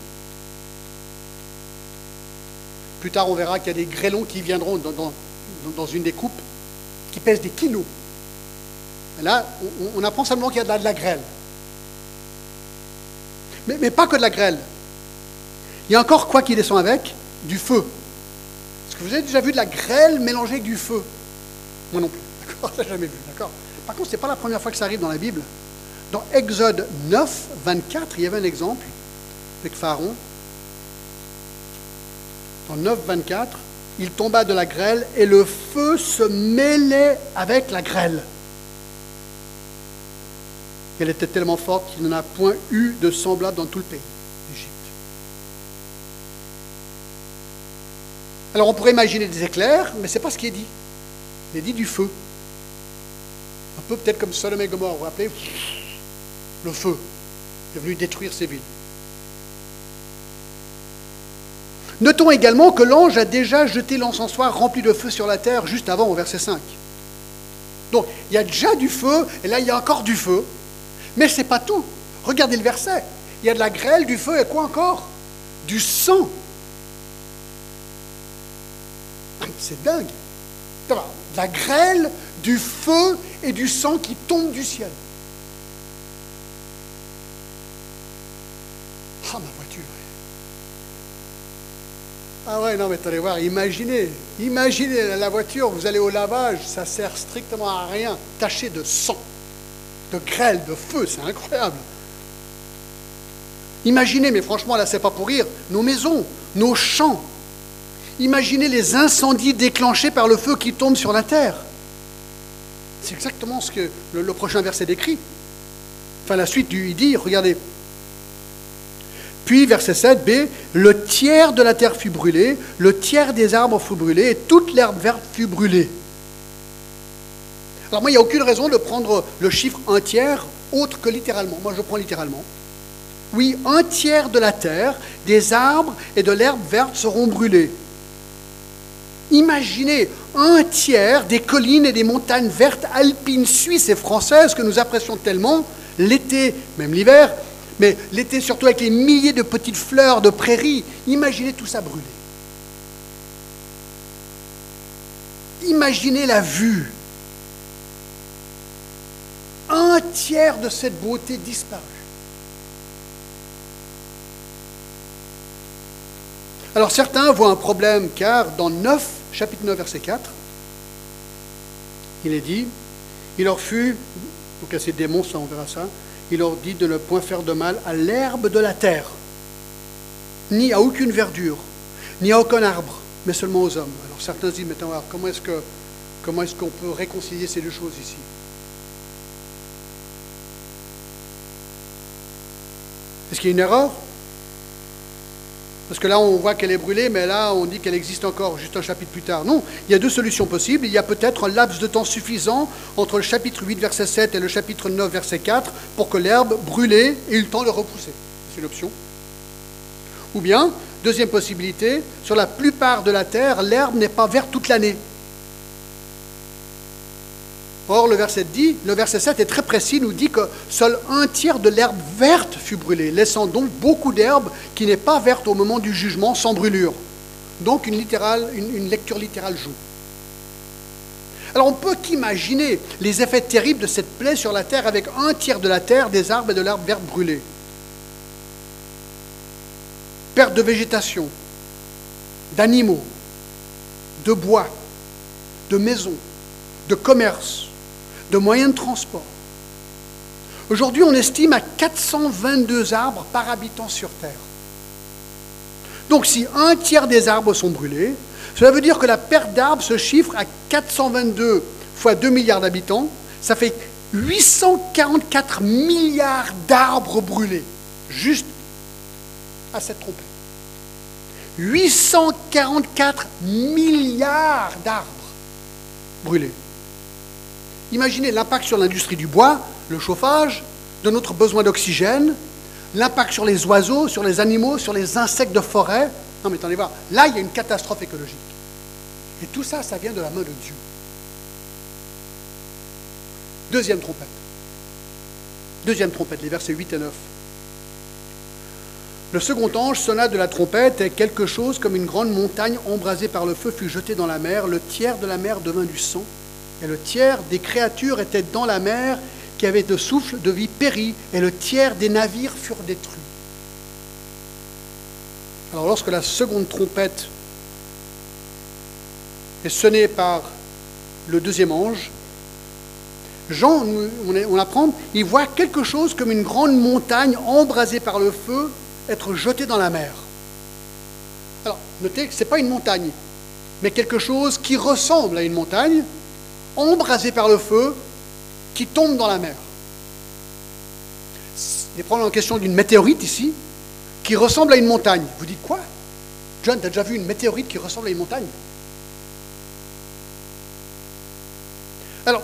Plus tard, on verra qu'il y a des grêlons qui viendront dans, une des coupes qui pèsent des kilos. là, on, apprend seulement qu'il y a de la, grêle. Mais, pas que de la grêle. Il y a encore quoi qui descend avec? Du feu. Est-ce que vous avez déjà vu de la grêle mélangée avec du feu? Moi non plus. (laughs) D'accord Ça, jamais vu. D'accord Par contre, ce n'est pas la première fois que ça arrive dans la Bible. Dans Exode 9, 24, il y avait un exemple avec Pharaon. En 9, 24, il tomba de la grêle et le feu se mêlait avec la grêle. Elle était tellement forte qu'il n'en a point eu de semblable dans tout le pays d'Égypte. Alors on pourrait imaginer des éclairs, mais ce n'est pas ce qui est dit. Il est dit du feu. Un peu peut-être comme Sodome et Gomorre, vous vous rappelez? Le feu est venu détruire ces villes. Notons également que l'ange a déjà jeté l'encensoir rempli de feu sur la terre juste avant au verset 5. Donc il y a déjà du feu, et là il y a encore du feu. Mais ce n'est pas tout. Regardez le verset. Il y a de la grêle, du feu et quoi encore? Du sang. Ah, c'est dingue. De la grêle, du feu et du sang qui tombe du ciel. Ah ouais, non, mais allez voir, imaginez, imaginez la voiture, vous allez au lavage, ça sert strictement à rien, taché de sang, de grêle, de feu, c'est incroyable. Imaginez, mais franchement, là, c'est pas pour rire, nos maisons, nos champs. Imaginez les incendies déclenchés par le feu qui tombe sur la terre. C'est exactement ce que le, prochain verset décrit. Enfin, la suite, il dit, regardez, puis, verset 7b, le tiers de la terre fut brûlé, le tiers des arbres fut brûlé, et toute l'herbe verte fut brûlée. Alors moi, il n'y a aucune raison de prendre le chiffre un tiers autre que littéralement. Moi, je prends littéralement. Oui, un tiers de la terre, des arbres et de l'herbe verte seront brûlés. Imaginez un tiers des collines et des montagnes vertes alpines suisses et françaises que nous apprécions tellement, l'été, même l'hiver, mais l'été surtout avec les milliers de petites fleurs de prairies, imaginez tout ça brûler. Imaginez la vue. Un tiers de cette beauté disparue. Alors certains voient un problème car dans 9, chapitre 9, verset 4, il est dit, il leur fut, donc à ces démons, ça on verra ça, il leur dit de ne point faire de mal à l'herbe de la terre, ni à aucune verdure, ni à aucun arbre, mais seulement aux hommes. Alors certains disent, maintenant, comment est-ce que comment est-ce qu'on peut réconcilier ces deux choses ici? Est-ce qu'il y a une erreur? Parce que là, on voit qu'elle est brûlée, mais là, on dit qu'elle existe encore juste un chapitre plus tard. Non, il y a deux solutions possibles. Il y a peut-être un laps de temps suffisant entre le chapitre 8, verset 7 et le chapitre 9, verset 4, pour que l'herbe brûlée ait eu le temps de repousser. C'est une option. Ou bien, deuxième possibilité, sur la plupart de la terre, l'herbe n'est pas verte toute l'année. Or, le verset, dit, le verset 7 est très précis, nous dit que seul un tiers de l'herbe verte fut brûlée, laissant donc beaucoup d'herbe qui n'est pas verte au moment du jugement sans brûlure. Donc une, littérale, une, lecture littérale joue. Alors on peut qu'imaginer les effets terribles de cette plaie sur la terre avec un tiers de la terre, des arbres et de l'herbe verte brûlés. Perte de végétation, d'animaux, de bois, de maisons, de commerce, de moyens de transport. Aujourd'hui, on estime à 422 arbres par habitant sur Terre. Donc si un tiers des arbres sont brûlés, cela veut dire que la perte d'arbres se chiffre à 422 fois 2 milliards d'habitants. Ça fait 844 milliards d'arbres brûlés, juste à cette trompette. 844 milliards d'arbres brûlés. Imaginez l'impact sur l'industrie du bois, le chauffage, de notre besoin d'oxygène, l'impact sur les oiseaux, sur les animaux, sur les insectes de forêt. Non mais attendez voir, là il y a une catastrophe écologique. Et tout ça, ça vient de la main de Dieu. Deuxième trompette. Deuxième trompette, les versets 8 et 9. Le second ange sonna de la trompette et quelque chose comme une grande montagne embrasée par le feu fut jetée dans la mer. Le tiers de la mer devint du sang et le tiers des créatures étaient dans la mer qui avait de souffle de vie péri, et le tiers des navires furent détruits. Alors lorsque la seconde trompette est sonnée par le deuxième ange, Jean, on apprend, il voit quelque chose comme une grande montagne embrasée par le feu être jetée dans la mer. Alors, notez que ce n'est pas une montagne, mais quelque chose qui ressemble à une montagne, embrasé par le feu, qui tombe dans la mer. Il est probablement en question d'une météorite ici, qui ressemble à une montagne. Vous dites quoi? John, tu as déjà vu une météorite qui ressemble à une montagne? Alors,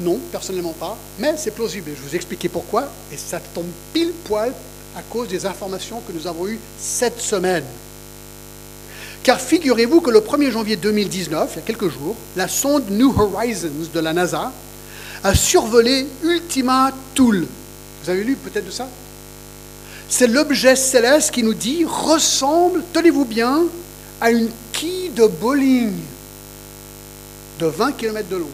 non, personnellement pas, mais c'est plausible. Je vais vous expliquer pourquoi, et ça tombe pile poil à cause des informations que nous avons eues cette semaine. Car figurez-vous que le 1er janvier 2019, il y a quelques jours, la sonde New Horizons de la NASA a survolé Ultima Thule. Vous avez lu peut-être de ça? C'est l'objet céleste qui nous dit ressemble, tenez-vous bien, à une quille de bowling de 20 km de long.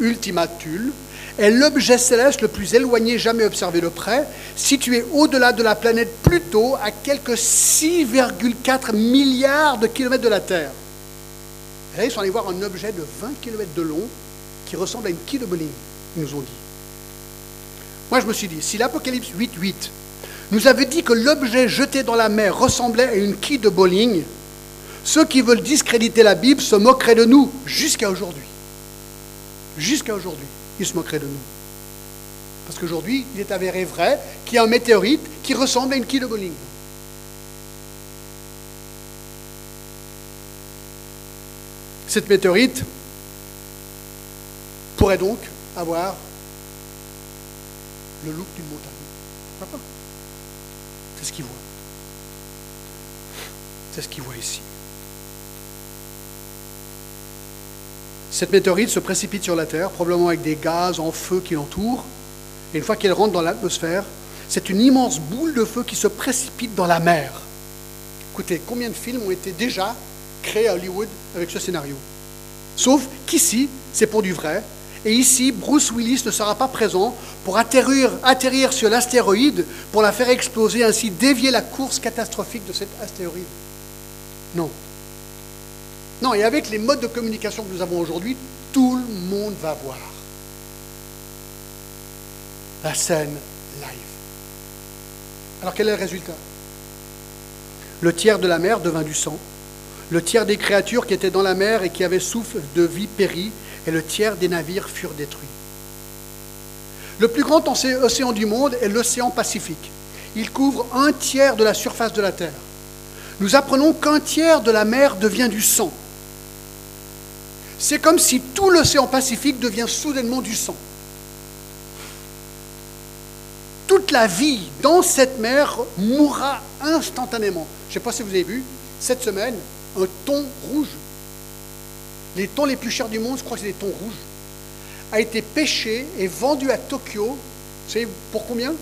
Ultima Thule est l'objet céleste le plus éloigné jamais observé de près, situé au-delà de la planète Pluto à quelques 6,4 milliards de kilomètres de la Terre. Et là, ils sont allés voir un objet de 20 km de long qui ressemble à une quille de bowling, ils nous ont dit. Moi, je me suis dit, si l'Apocalypse 8.8 nous avait dit que l'objet jeté dans la mer ressemblait à une quille de bowling, ceux qui veulent discréditer la Bible se moqueraient de nous jusqu'à aujourd'hui. Jusqu'à aujourd'hui il se moquerait de nous. Parce qu'aujourd'hui, il est avéré vrai qu'il y a un météorite qui ressemble à une quille de bowling. Cette météorite pourrait donc avoir le look d'une montagne. C'est ce qu'il voit. C'est ce qu'il voit ici. Cette météorite se précipite sur la Terre, probablement avec des gaz en feu qui l'entourent. Et une fois qu'elle rentre dans l'atmosphère, c'est une immense boule de feu qui se précipite dans la mer. Écoutez, combien de films ont été déjà créés à Hollywood avec ce scénario? Sauf qu'ici, c'est pour du vrai. Et ici, Bruce Willis ne sera pas présent pour atterrir, atterrir sur l'astéroïde, pour la faire exploser, ainsi dévier la course catastrophique de cet astéroïde. Non, non, et avec les modes de communication que nous avons aujourd'hui, tout le monde va voir la scène live. Alors quel est le résultat? Le tiers de la mer devint du sang, le tiers des créatures qui étaient dans la mer et qui avaient souffle de vie périt, et le tiers des navires furent détruits. Le plus grand océan du monde est l'océan Pacifique. Il couvre un tiers de la surface de la Terre. Nous apprenons qu'un tiers de la mer devient du sang. C'est comme si tout l'océan Pacifique devient soudainement du sang. Toute la vie dans cette mer mourra instantanément. Je ne sais pas si vous avez vu, cette semaine, un thon rouge, les thons les plus chers du monde, je crois que c'est des thons rouges, a été pêché et vendu à Tokyo, vous savez pour combien?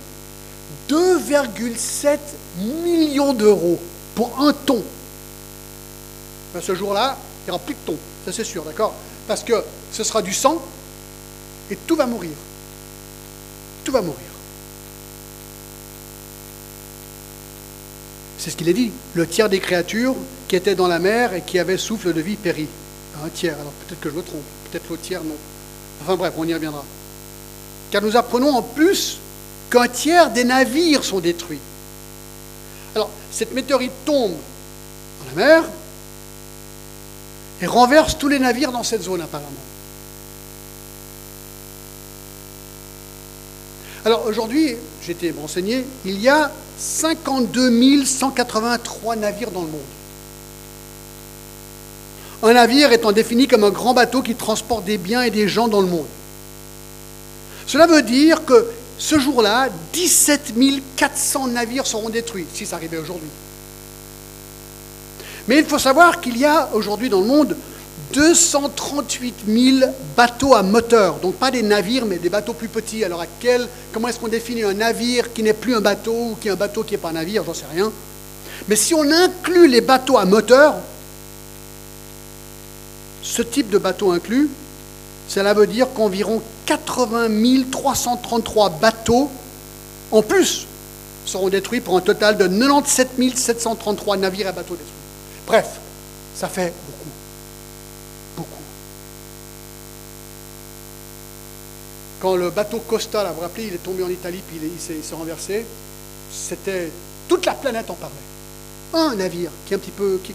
2,7 millions d'euros pour un thon. Ben, ce jour-là, il n'y aura plus de thon ça c'est sûr, d'accord? Parce que ce sera du sang et tout va mourir. Tout va mourir. C'est ce qu'il a dit. Le tiers des créatures qui étaient dans la mer et qui avaient souffle de vie périt. Un tiers, alors peut-être que je me trompe, peut-être l'autre tiers non. Enfin bref, on y reviendra. Car nous apprenons en plus qu'un tiers des navires sont détruits. Alors, cette météorite tombe dans la mer et renverse tous les navires dans cette zone apparemment. Alors aujourd'hui, j'ai été renseigné, il y a 52 183 navires dans le monde. Un navire étant défini comme un grand bateau qui transporte des biens et des gens dans le monde. Cela veut dire que ce jour-là, 17 400 navires seront détruits, si ça arrivait aujourd'hui. Mais il faut savoir qu'il y a aujourd'hui dans le monde 238 000 bateaux à moteur, donc pas des navires, mais des bateaux plus petits. Alors à quel, comment est-ce qu'on définit un navire qui n'est plus un bateau ou qui est un bateau qui n'est pas un navire? J'en sais rien. Mais si on inclut les bateaux à moteur, ce type de bateau inclus, cela veut dire qu'environ 80 333 bateaux en plus seront détruits pour un total de 97 733 navires et bateaux détruits. Bref, ça fait beaucoup. Beaucoup. Quand le bateau Costa, vous vous rappelez, il est tombé en Italie puis il, s'est renversé, c'était. Toute la planète en parlait. Un navire qui est un petit peu. Qui,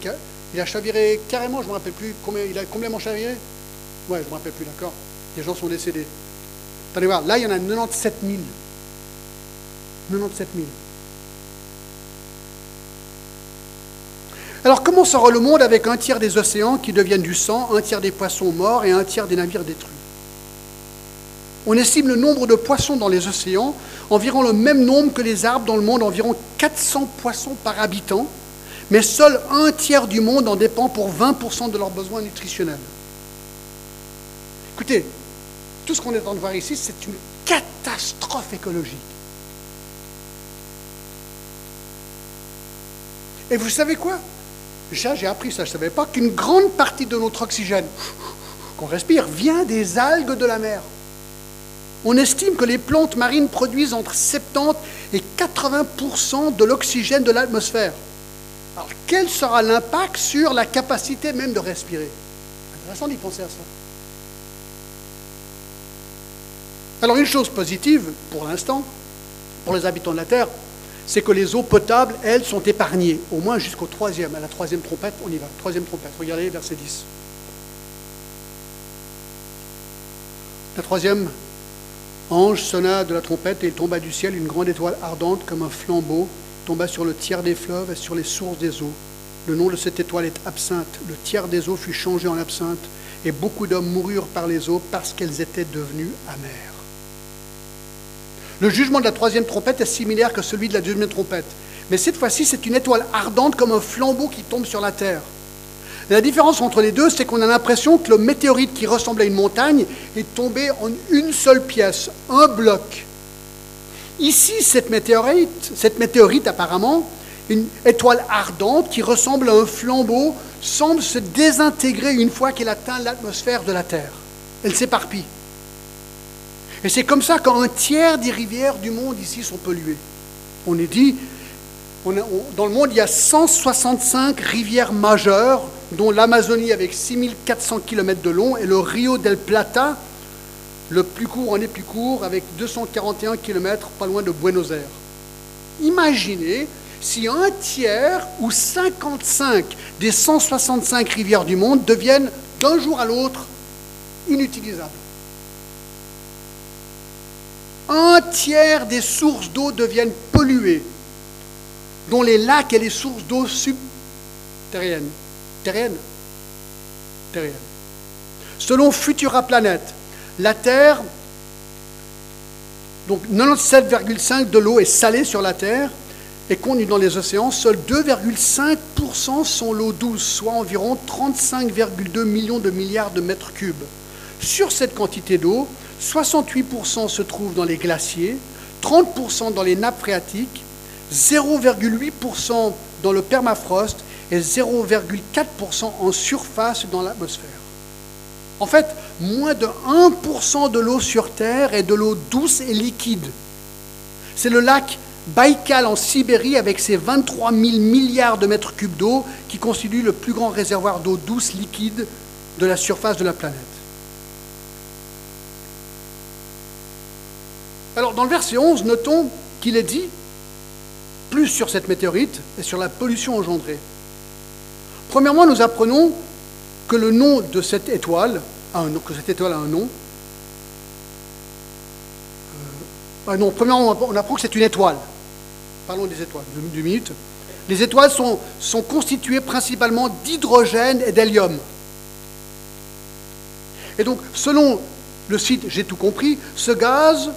il a chaviré carrément, je ne me rappelle plus combien. Il a complètement chaviré? Ouais, je ne me rappelle plus, d'accord. Les gens sont décédés. Attendez voir, là il y en a 97 000. 97 000. Comment sera le monde avec un tiers des océans qui deviennent du sang, un tiers des poissons morts et un tiers des navires détruits? On estime le nombre de poissons dans les océans environ le même nombre que les arbres dans le monde, environ 400 poissons par habitant, mais seul un tiers du monde en dépend pour 20% de leurs besoins nutritionnels. Écoutez, tout ce qu'on est en train de voir ici, c'est une catastrophe écologique. Et vous savez quoi? J'ai appris ça, je ne savais pas qu'une grande partie de notre oxygène qu'on respire vient des algues de la mer. On estime que les plantes marines produisent entre 70 et 80% de l'oxygène de l'atmosphère. Alors, quel sera l'impact sur la capacité même de respirer? Intéressant d'y penser à ça. Alors une chose positive, pour l'instant, pour les habitants de la Terre, c'est que les eaux potables, elles, sont épargnées, au moins jusqu'au troisième, à la troisième trompette, on y va, troisième trompette, regardez verset 10. La troisième ange sonna de la trompette et il tomba du ciel une grande étoile ardente comme un flambeau, tomba sur le tiers des fleuves et sur les sources des eaux. Le nom de cette étoile est absinthe. Le tiers des eaux fut changé en absinthe et beaucoup d'hommes moururent par les eaux parce qu'elles étaient devenues amères. Le jugement de la troisième trompette est similaire que celui de la deuxième trompette. Mais cette fois-ci, c'est une étoile ardente comme un flambeau qui tombe sur la terre. la différence entre les deux, c'est qu'on a l'impression que le météorite qui ressemblait à une montagne est tombé en une seule pièce, un bloc. Ici, cette météorite, cette météorite apparemment, une étoile ardente qui ressemble à un flambeau, semble se désintégrer une fois qu'elle atteint l'atmosphère de la Terre. Elle s'éparpille. Et c'est comme ça qu'un tiers des rivières du monde ici sont polluées. On est dit, dans le monde, il y a 165 rivières majeures, dont l'Amazonie avec 6400 km de long et le Rio del Plata, le plus court en est plus court, avec 241 km pas loin de Buenos Aires. Imaginez si un tiers ou 55 des 165 rivières du monde deviennent d'un jour à l'autre inutilisables un tiers des sources d'eau deviennent polluées, dont les lacs et les sources d'eau subterriennes. Terriennes Terriennes. Selon Futura Planète, la Terre, donc 97,5% de l'eau est salée sur la Terre et contenue dans les océans, seuls 2,5% sont l'eau douce, soit environ 35,2 millions de milliards de mètres cubes. Sur cette quantité d'eau, 68% se trouvent dans les glaciers, 30% dans les nappes phréatiques, 0,8% dans le permafrost et 0,4% en surface dans l'atmosphère. En fait, moins de 1% de l'eau sur Terre est de l'eau douce et liquide. C'est le lac Baïkal en Sibérie, avec ses 23 000 milliards de mètres cubes d'eau, qui constitue le plus grand réservoir d'eau douce liquide de la surface de la planète. Alors, dans le verset 11, notons qu'il est dit plus sur cette météorite et sur la pollution engendrée. Premièrement, nous apprenons que le nom de cette étoile, a un nom, que cette étoile a un nom. Euh, ah non, premièrement, on apprend que c'est une étoile. Parlons des étoiles, deux, minutes. Les étoiles sont, sont constituées principalement d'hydrogène et d'hélium. Et donc, selon le site J'ai tout compris, ce gaz,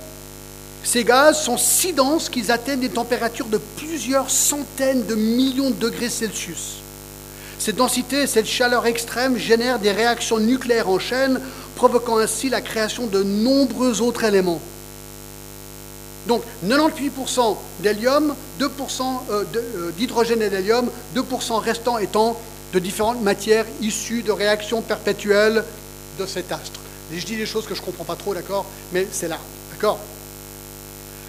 ces gaz sont si denses qu'ils atteignent des températures de plusieurs centaines de millions de degrés Celsius. Cette densité cette chaleur extrême génèrent des réactions nucléaires en chaîne, provoquant ainsi la création de nombreux autres éléments. Donc 98% d'hélium, 2% euh, euh, d'hydrogène et d'hélium, 2% restant étant de différentes matières issues de réactions perpétuelles de cet astre. Et je dis des choses que je ne comprends pas trop, d'accord? Mais c'est là, d'accord?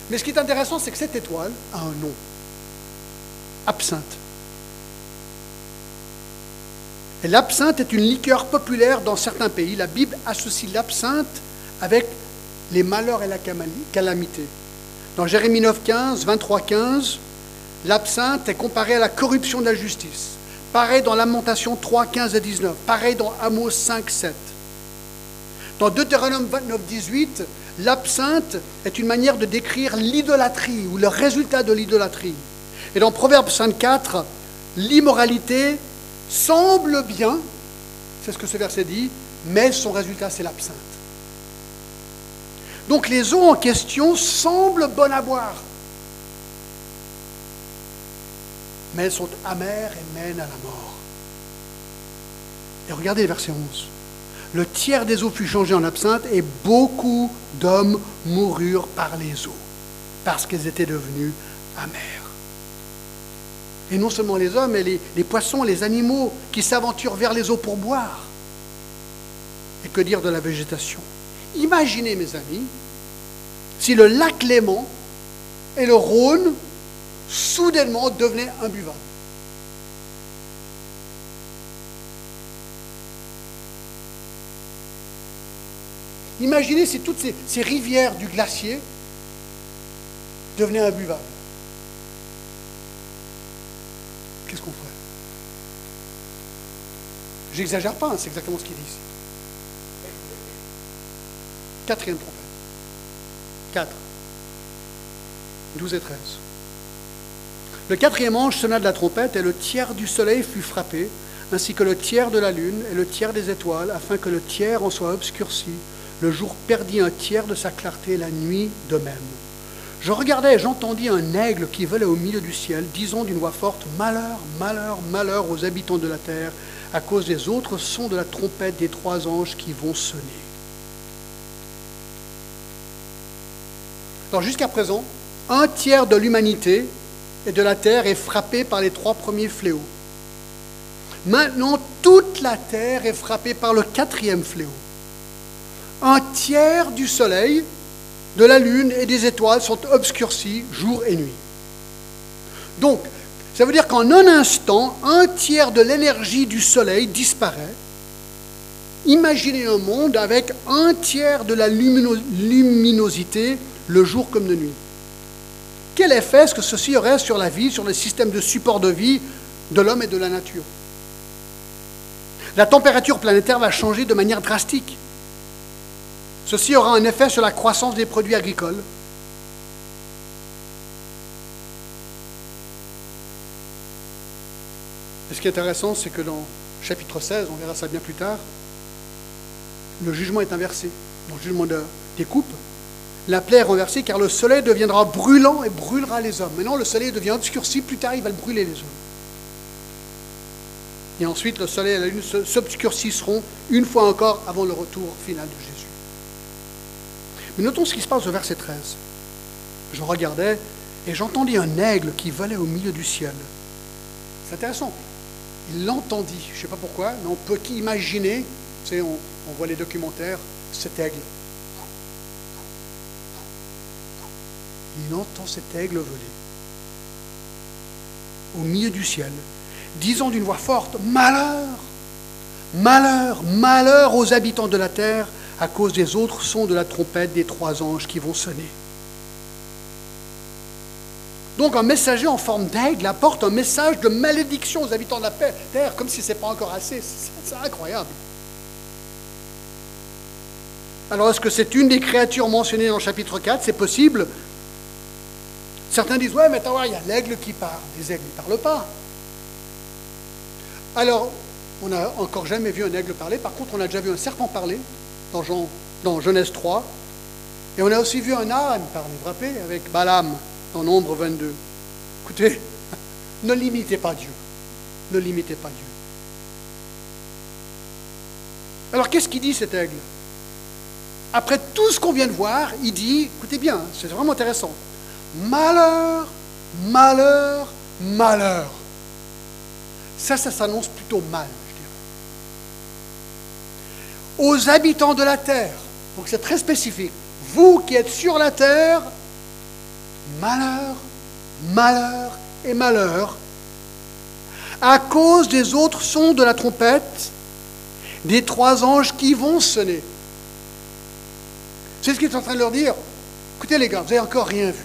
Mais ce qui est intéressant, c'est que cette étoile a un nom. Absinthe. Et l'absinthe est une liqueur populaire dans certains pays. La Bible associe l'absinthe avec les malheurs et la calamité. Dans Jérémie 9, 15, 23, 15, l'absinthe est comparée à la corruption de la justice. Pareil dans Lamentation 3, 15 et 19. Pareil dans Amos 5, 7. Dans Deutéronome 29, 18, l'absinthe est une manière de décrire l'idolâtrie ou le résultat de l'idolâtrie. Et dans Proverbe 54, l'immoralité semble bien, c'est ce que ce verset dit, mais son résultat c'est l'absinthe. Donc les eaux en question semblent bonnes à boire, mais elles sont amères et mènent à la mort. Et regardez le verset 11. Le tiers des eaux fut changé en absinthe et beaucoup d'hommes moururent par les eaux, parce qu'elles étaient devenues amères. Et non seulement les hommes, mais les, poissons, les animaux qui s'aventurent vers les eaux pour boire. Et que dire de la végétation? Imaginez, mes amis, si le lac Léman et le Rhône soudainement devenaient imbuvables. Imaginez si toutes ces, rivières du glacier devenaient imbuvables. Qu'est-ce qu'on ferait? J'exagère pas, hein, c'est exactement ce qu'ils disent. Quatrième trompette. 4, 12 et 13. Le quatrième ange sonna de la trompette et le tiers du soleil fut frappé, ainsi que le tiers de la lune et le tiers des étoiles, afin que le tiers en soit obscurci. Le jour perdit un tiers de sa clarté, la nuit de même. Je regardais et j'entendis un aigle qui volait au milieu du ciel, disant d'une voix forte Malheur, malheur, malheur aux habitants de la terre, à cause des autres sons de la trompette des trois anges qui vont sonner. Alors jusqu'à présent, un tiers de l'humanité et de la terre est frappé par les trois premiers fléaux. Maintenant, toute la terre est frappée par le quatrième fléau. Un tiers du soleil, de la lune et des étoiles sont obscurcis jour et nuit. Donc, ça veut dire qu'en un instant, un tiers de l'énergie du soleil disparaît. Imaginez un monde avec un tiers de la luminosité le jour comme de nuit. Quel effet est-ce que ceci aurait sur la vie, sur le système de support de vie de l'homme et de la nature? La température planétaire va changer de manière drastique. Ceci aura un effet sur la croissance des produits agricoles. Et ce qui est intéressant, c'est que dans chapitre 16, on verra ça bien plus tard, le jugement est inversé. Dans le jugement des coupes, la plaie est renversée car le soleil deviendra brûlant et brûlera les hommes. Maintenant, le soleil devient obscurci, plus tard, il va le brûler les hommes. Et ensuite, le soleil et la lune s'obscurciront une fois encore avant le retour final de Jésus. Mais notons ce qui se passe au verset 13. Je regardais et j'entendis un aigle qui volait au milieu du ciel. C'est intéressant. Il l'entendit. Je ne sais pas pourquoi, mais on peut savez, on, on voit les documentaires, cet aigle. Il entend cet aigle voler au milieu du ciel, disant d'une voix forte, Malheur, malheur, malheur aux habitants de la terre à cause des autres sons de la trompette des trois anges qui vont sonner. Donc un messager en forme d'aigle apporte un message de malédiction aux habitants de la terre, comme si ce n'est pas encore assez. C'est incroyable. Alors est-ce que c'est une des créatures mentionnées dans le chapitre 4 C'est possible. Certains disent, ouais, mais attends, il y a l'aigle qui parle. Les aigles ne parlent pas. Alors, on n'a encore jamais vu un aigle parler. Par contre, on a déjà vu un serpent parler dans, Genèse 3. Et on a aussi vu un âne vous rappelez, avec Balaam dans Nombre 22. Écoutez, (laughs) ne limitez pas Dieu. Ne limitez pas Dieu. Alors, qu'est-ce qu'il dit cet aigle? Après tout ce qu'on vient de voir, il dit, écoutez bien, c'est vraiment intéressant. Malheur, malheur, malheur. Ça, ça s'annonce plutôt mal. Aux habitants de la terre, donc c'est très spécifique. Vous qui êtes sur la terre, malheur, malheur et malheur, à cause des autres sons de la trompette, des trois anges qui vont sonner. C'est ce qu'il est en train de leur dire. Écoutez les gars, vous n'avez encore rien vu.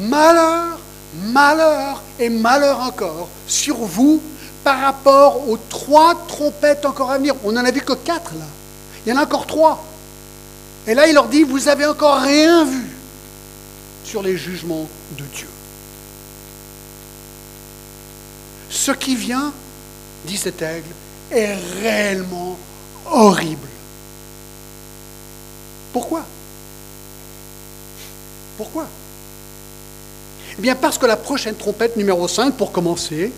Malheur, malheur et malheur encore sur vous par rapport aux trois trompettes encore à venir. On n'en a vu que quatre là. Il y en a encore trois. Et là, il leur dit, vous n'avez encore rien vu sur les jugements de Dieu. Ce qui vient, dit cet aigle, est réellement horrible. Pourquoi? Pourquoi? Eh bien parce que la prochaine trompette numéro 5, pour commencer,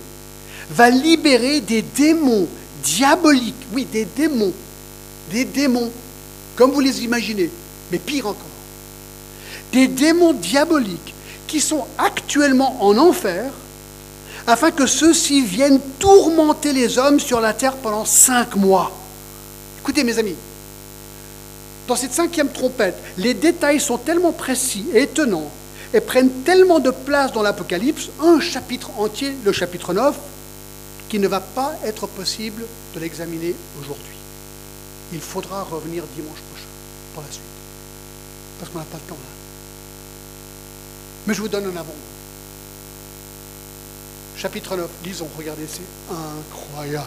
va libérer des démons diaboliques. Oui, des démons. Des démons, comme vous les imaginez, mais pire encore. Des démons diaboliques qui sont actuellement en enfer, afin que ceux-ci viennent tourmenter les hommes sur la terre pendant cinq mois. Écoutez mes amis, dans cette cinquième trompette, les détails sont tellement précis et étonnants et prennent tellement de place dans l'Apocalypse, un chapitre entier, le chapitre 9, qu'il ne va pas être possible de l'examiner aujourd'hui. Il faudra revenir dimanche prochain pour la suite. Parce qu'on n'a pas le temps là. Mais je vous donne un avant. Chapitre 9, disons, regardez, c'est incroyable.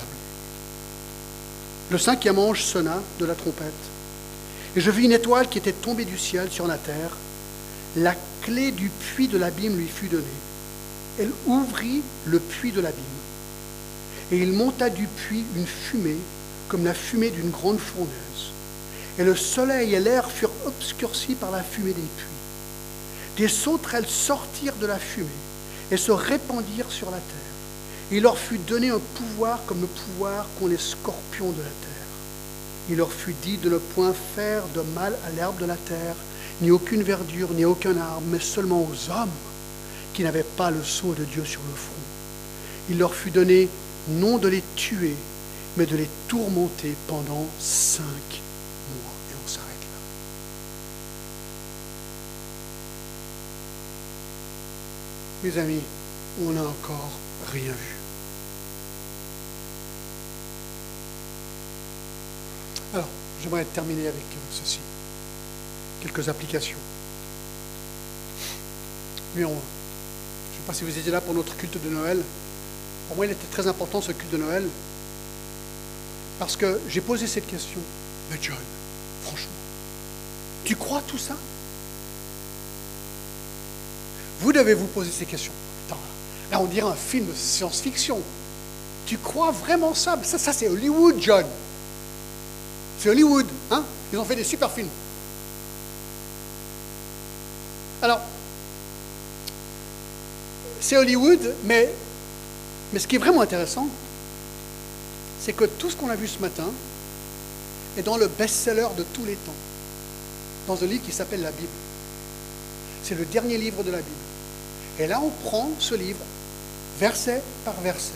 Le cinquième ange sonna de la trompette, et je vis une étoile qui était tombée du ciel sur la terre. La clé du puits de l'abîme lui fut donnée. Elle ouvrit le puits de l'abîme. Et il monta du puits une fumée, comme la fumée d'une grande fourneuse. Et le soleil et l'air furent obscurcis par la fumée des puits. Des sauterelles sortirent de la fumée et se répandirent sur la terre. Il leur fut donné un pouvoir comme le pouvoir qu'ont les scorpions de la terre. Il leur fut dit de ne point faire de mal à l'herbe de la terre, ni aucune verdure, ni aucun arbre, mais seulement aux hommes qui n'avaient pas le sceau de Dieu sur le front. Il leur fut donné non de les tuer, mais de les tourmenter pendant cinq mois. Et on s'arrête là. Mes amis, on n'a encore rien vu. Alors, j'aimerais terminer avec ceci quelques applications. Mais on, je ne sais pas si vous étiez là pour notre culte de Noël. Pour moi, il était très important ce culte de Noël. Parce que j'ai posé cette question. Mais John, franchement, tu crois tout ça? Vous devez vous poser ces questions. là, on dirait un film de science-fiction. Tu crois vraiment ça? Ça, ça c'est Hollywood, John. C'est Hollywood. Hein? Ils ont fait des super films. Alors, c'est Hollywood, mais, mais ce qui est vraiment intéressant, c'est que tout ce qu'on a vu ce matin est dans le best-seller de tous les temps, dans un livre qui s'appelle la Bible. C'est le dernier livre de la Bible. Et là, on prend ce livre, verset par verset.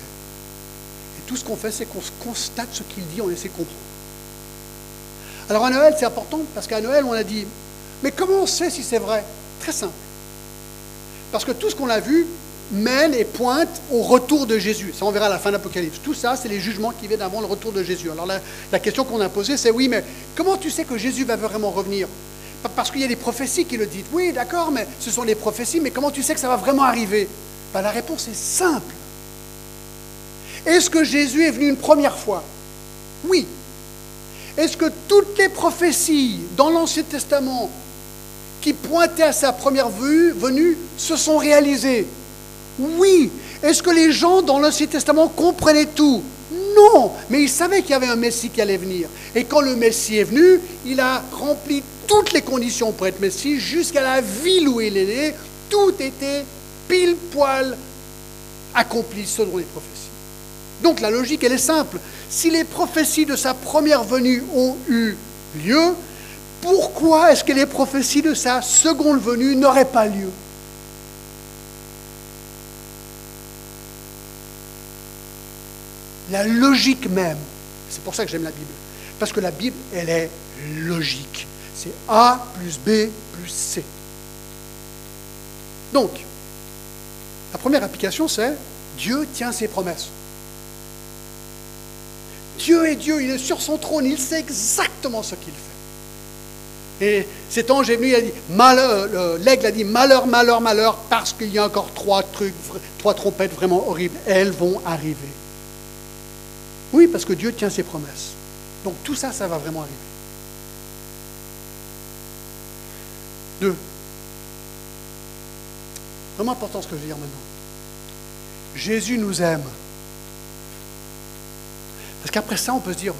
Et tout ce qu'on fait, c'est qu'on constate ce qu'il dit, on essaie de comprendre. Alors à Noël, c'est important parce qu'à Noël, on a dit, mais comment on sait si c'est vrai? Très simple. Parce que tout ce qu'on a vu mène et pointe au retour de Jésus. Ça, on verra à la fin de l'Apocalypse. Tout ça, c'est les jugements qui viennent avant le retour de Jésus. Alors la, question qu'on a posée, c'est oui, mais comment tu sais que Jésus va vraiment revenir? Parce qu'il y a des prophéties qui le disent. Oui, d'accord, mais ce sont des prophéties, mais comment tu sais que ça va vraiment arriver? Ben, La réponse est simple. Est-ce que Jésus est venu une première fois? Oui. Est-ce que toutes les prophéties dans l'Ancien Testament qui pointaient à sa première venue se sont réalisées? Oui. Est-ce que les gens dans l'Ancien Testament comprenaient tout? Non. Mais ils savaient qu'il y avait un Messie qui allait venir. Et quand le Messie est venu, il a rempli toutes les conditions pour être Messie jusqu'à la ville où il est né. Tout était pile poil accompli selon les prophéties. Donc la logique, elle est simple. Si les prophéties de sa première venue ont eu lieu, pourquoi est-ce que les prophéties de sa seconde venue n'auraient pas lieu? La logique même, c'est pour ça que j'aime la Bible, parce que la Bible, elle est logique. C'est A plus B plus C. Donc, la première application, c'est Dieu tient ses promesses. Dieu est Dieu, il est sur son trône, il sait exactement ce qu'il fait. Et cet ange est venu, a dit, malheur, l'aigle a dit, malheur, malheur, malheur, parce qu'il y a encore trois trucs, trois trompettes vraiment horribles. Elles vont arriver. Oui, parce que Dieu tient ses promesses. Donc tout ça, ça va vraiment arriver. Deux. Vraiment important ce que je veux dire maintenant. Jésus nous aime. Parce qu'après ça, on peut se dire,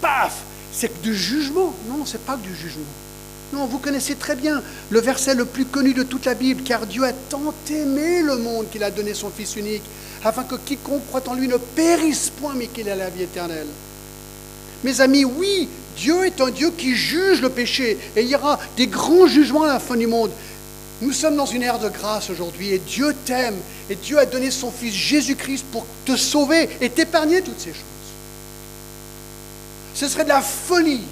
paf, c'est du jugement. Non, c'est pas que du jugement. Non, vous connaissez très bien le verset le plus connu de toute la Bible, car Dieu a tant aimé le monde qu'il a donné son Fils unique, afin que quiconque croit en lui ne périsse point, mais qu'il ait la vie éternelle. Mes amis, oui, Dieu est un Dieu qui juge le péché, et il y aura des grands jugements à la fin du monde. Nous sommes dans une ère de grâce aujourd'hui et Dieu t'aime et Dieu a donné son Fils Jésus-Christ pour te sauver et t'épargner toutes ces choses. Ce serait de la folie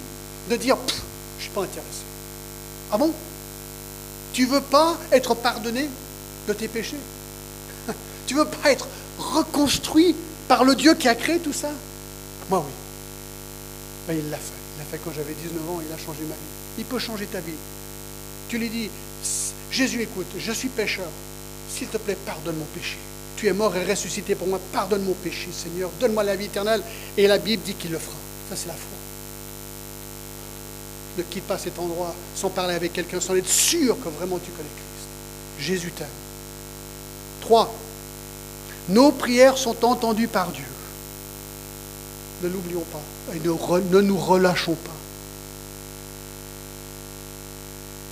de dire je ne suis pas intéressé. Ah bon? Tu veux pas être pardonné de tes péchés? (laughs) Tu veux pas être reconstruit par le Dieu qui a créé tout ça Moi oui. Il l'a fait. Il l'a fait quand j'avais 19 ans, il a changé ma vie. Il peut changer ta vie. Tu lui dis, Jésus, écoute, je suis pécheur. S'il te plaît, pardonne mon péché. Tu es mort et ressuscité pour moi. Pardonne mon péché, Seigneur. Donne-moi la vie éternelle. Et la Bible dit qu'il le fera. Ça, c'est la foi. Ne quitte pas cet endroit sans parler avec quelqu'un, sans être sûr que vraiment tu connais Christ. Jésus t'aime. Trois, nos prières sont entendues par Dieu. Ne l'oublions pas et ne, nous relâchons pas.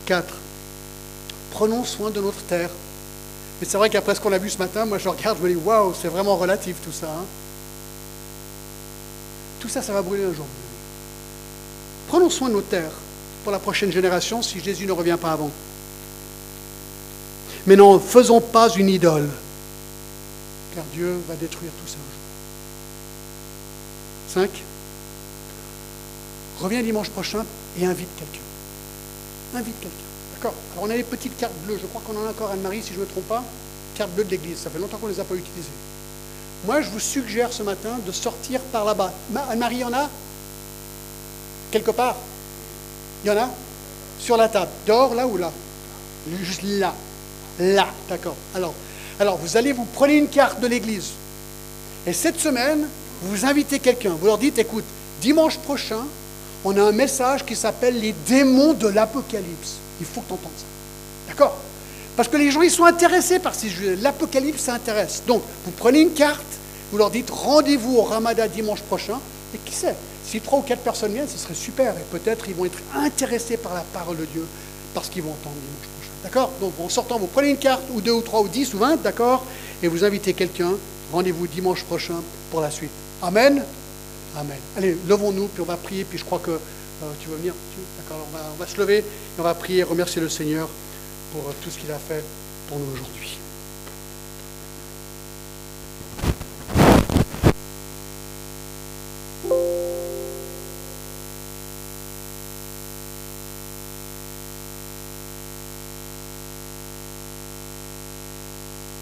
Quatre, prenons soin de notre terre. Mais c'est vrai qu'après ce qu'on a vu ce matin, moi je regarde, je me dis, waouh, c'est vraiment relatif tout ça. Hein. Tout ça, ça va brûler un jour. Prenons soin de nos terres pour la prochaine génération si Jésus ne revient pas avant. Mais n'en faisons pas une idole, car Dieu va détruire tout ça un jour. 5. Reviens dimanche prochain et invite quelqu'un. Invite quelqu'un. Alors on a les petites cartes bleues, je crois qu'on en a encore Anne-Marie, si je ne me trompe pas, cartes bleues de l'église, ça fait longtemps qu'on ne les a pas utilisées. Moi, je vous suggère ce matin de sortir par là-bas. Anne-Marie, il y en a? Quelque part? Il y en a? Sur la table. Dehors, là ou là? Juste là. Là, d'accord. Alors, alors, vous allez, vous prenez une carte de l'église. Et cette semaine, vous invitez quelqu'un. Vous leur dites, écoute, dimanche prochain, on a un message qui s'appelle les démons de l'Apocalypse. Il faut que tu entendes ça. D'accord? Parce que les gens, ils sont intéressés par ces jeux. L'Apocalypse, ça intéresse. Donc, vous prenez une carte, vous leur dites rendez-vous au Ramadan dimanche prochain, et qui sait Si trois ou quatre personnes viennent, ce serait super. Et peut-être ils vont être intéressés par la parole de Dieu, parce qu'ils vont entendre dimanche. D'accord Donc, en sortant, vous prenez une carte, ou deux, ou trois, ou dix, ou vingt, d'accord Et vous invitez quelqu'un. Rendez-vous dimanche prochain pour la suite. Amen Amen. Allez, levons-nous, puis on va prier, puis je crois que euh, tu veux venir D'accord, on va, on va, se lever et on va prier, remercier le Seigneur pour euh, tout ce qu'il a fait pour nous aujourd'hui.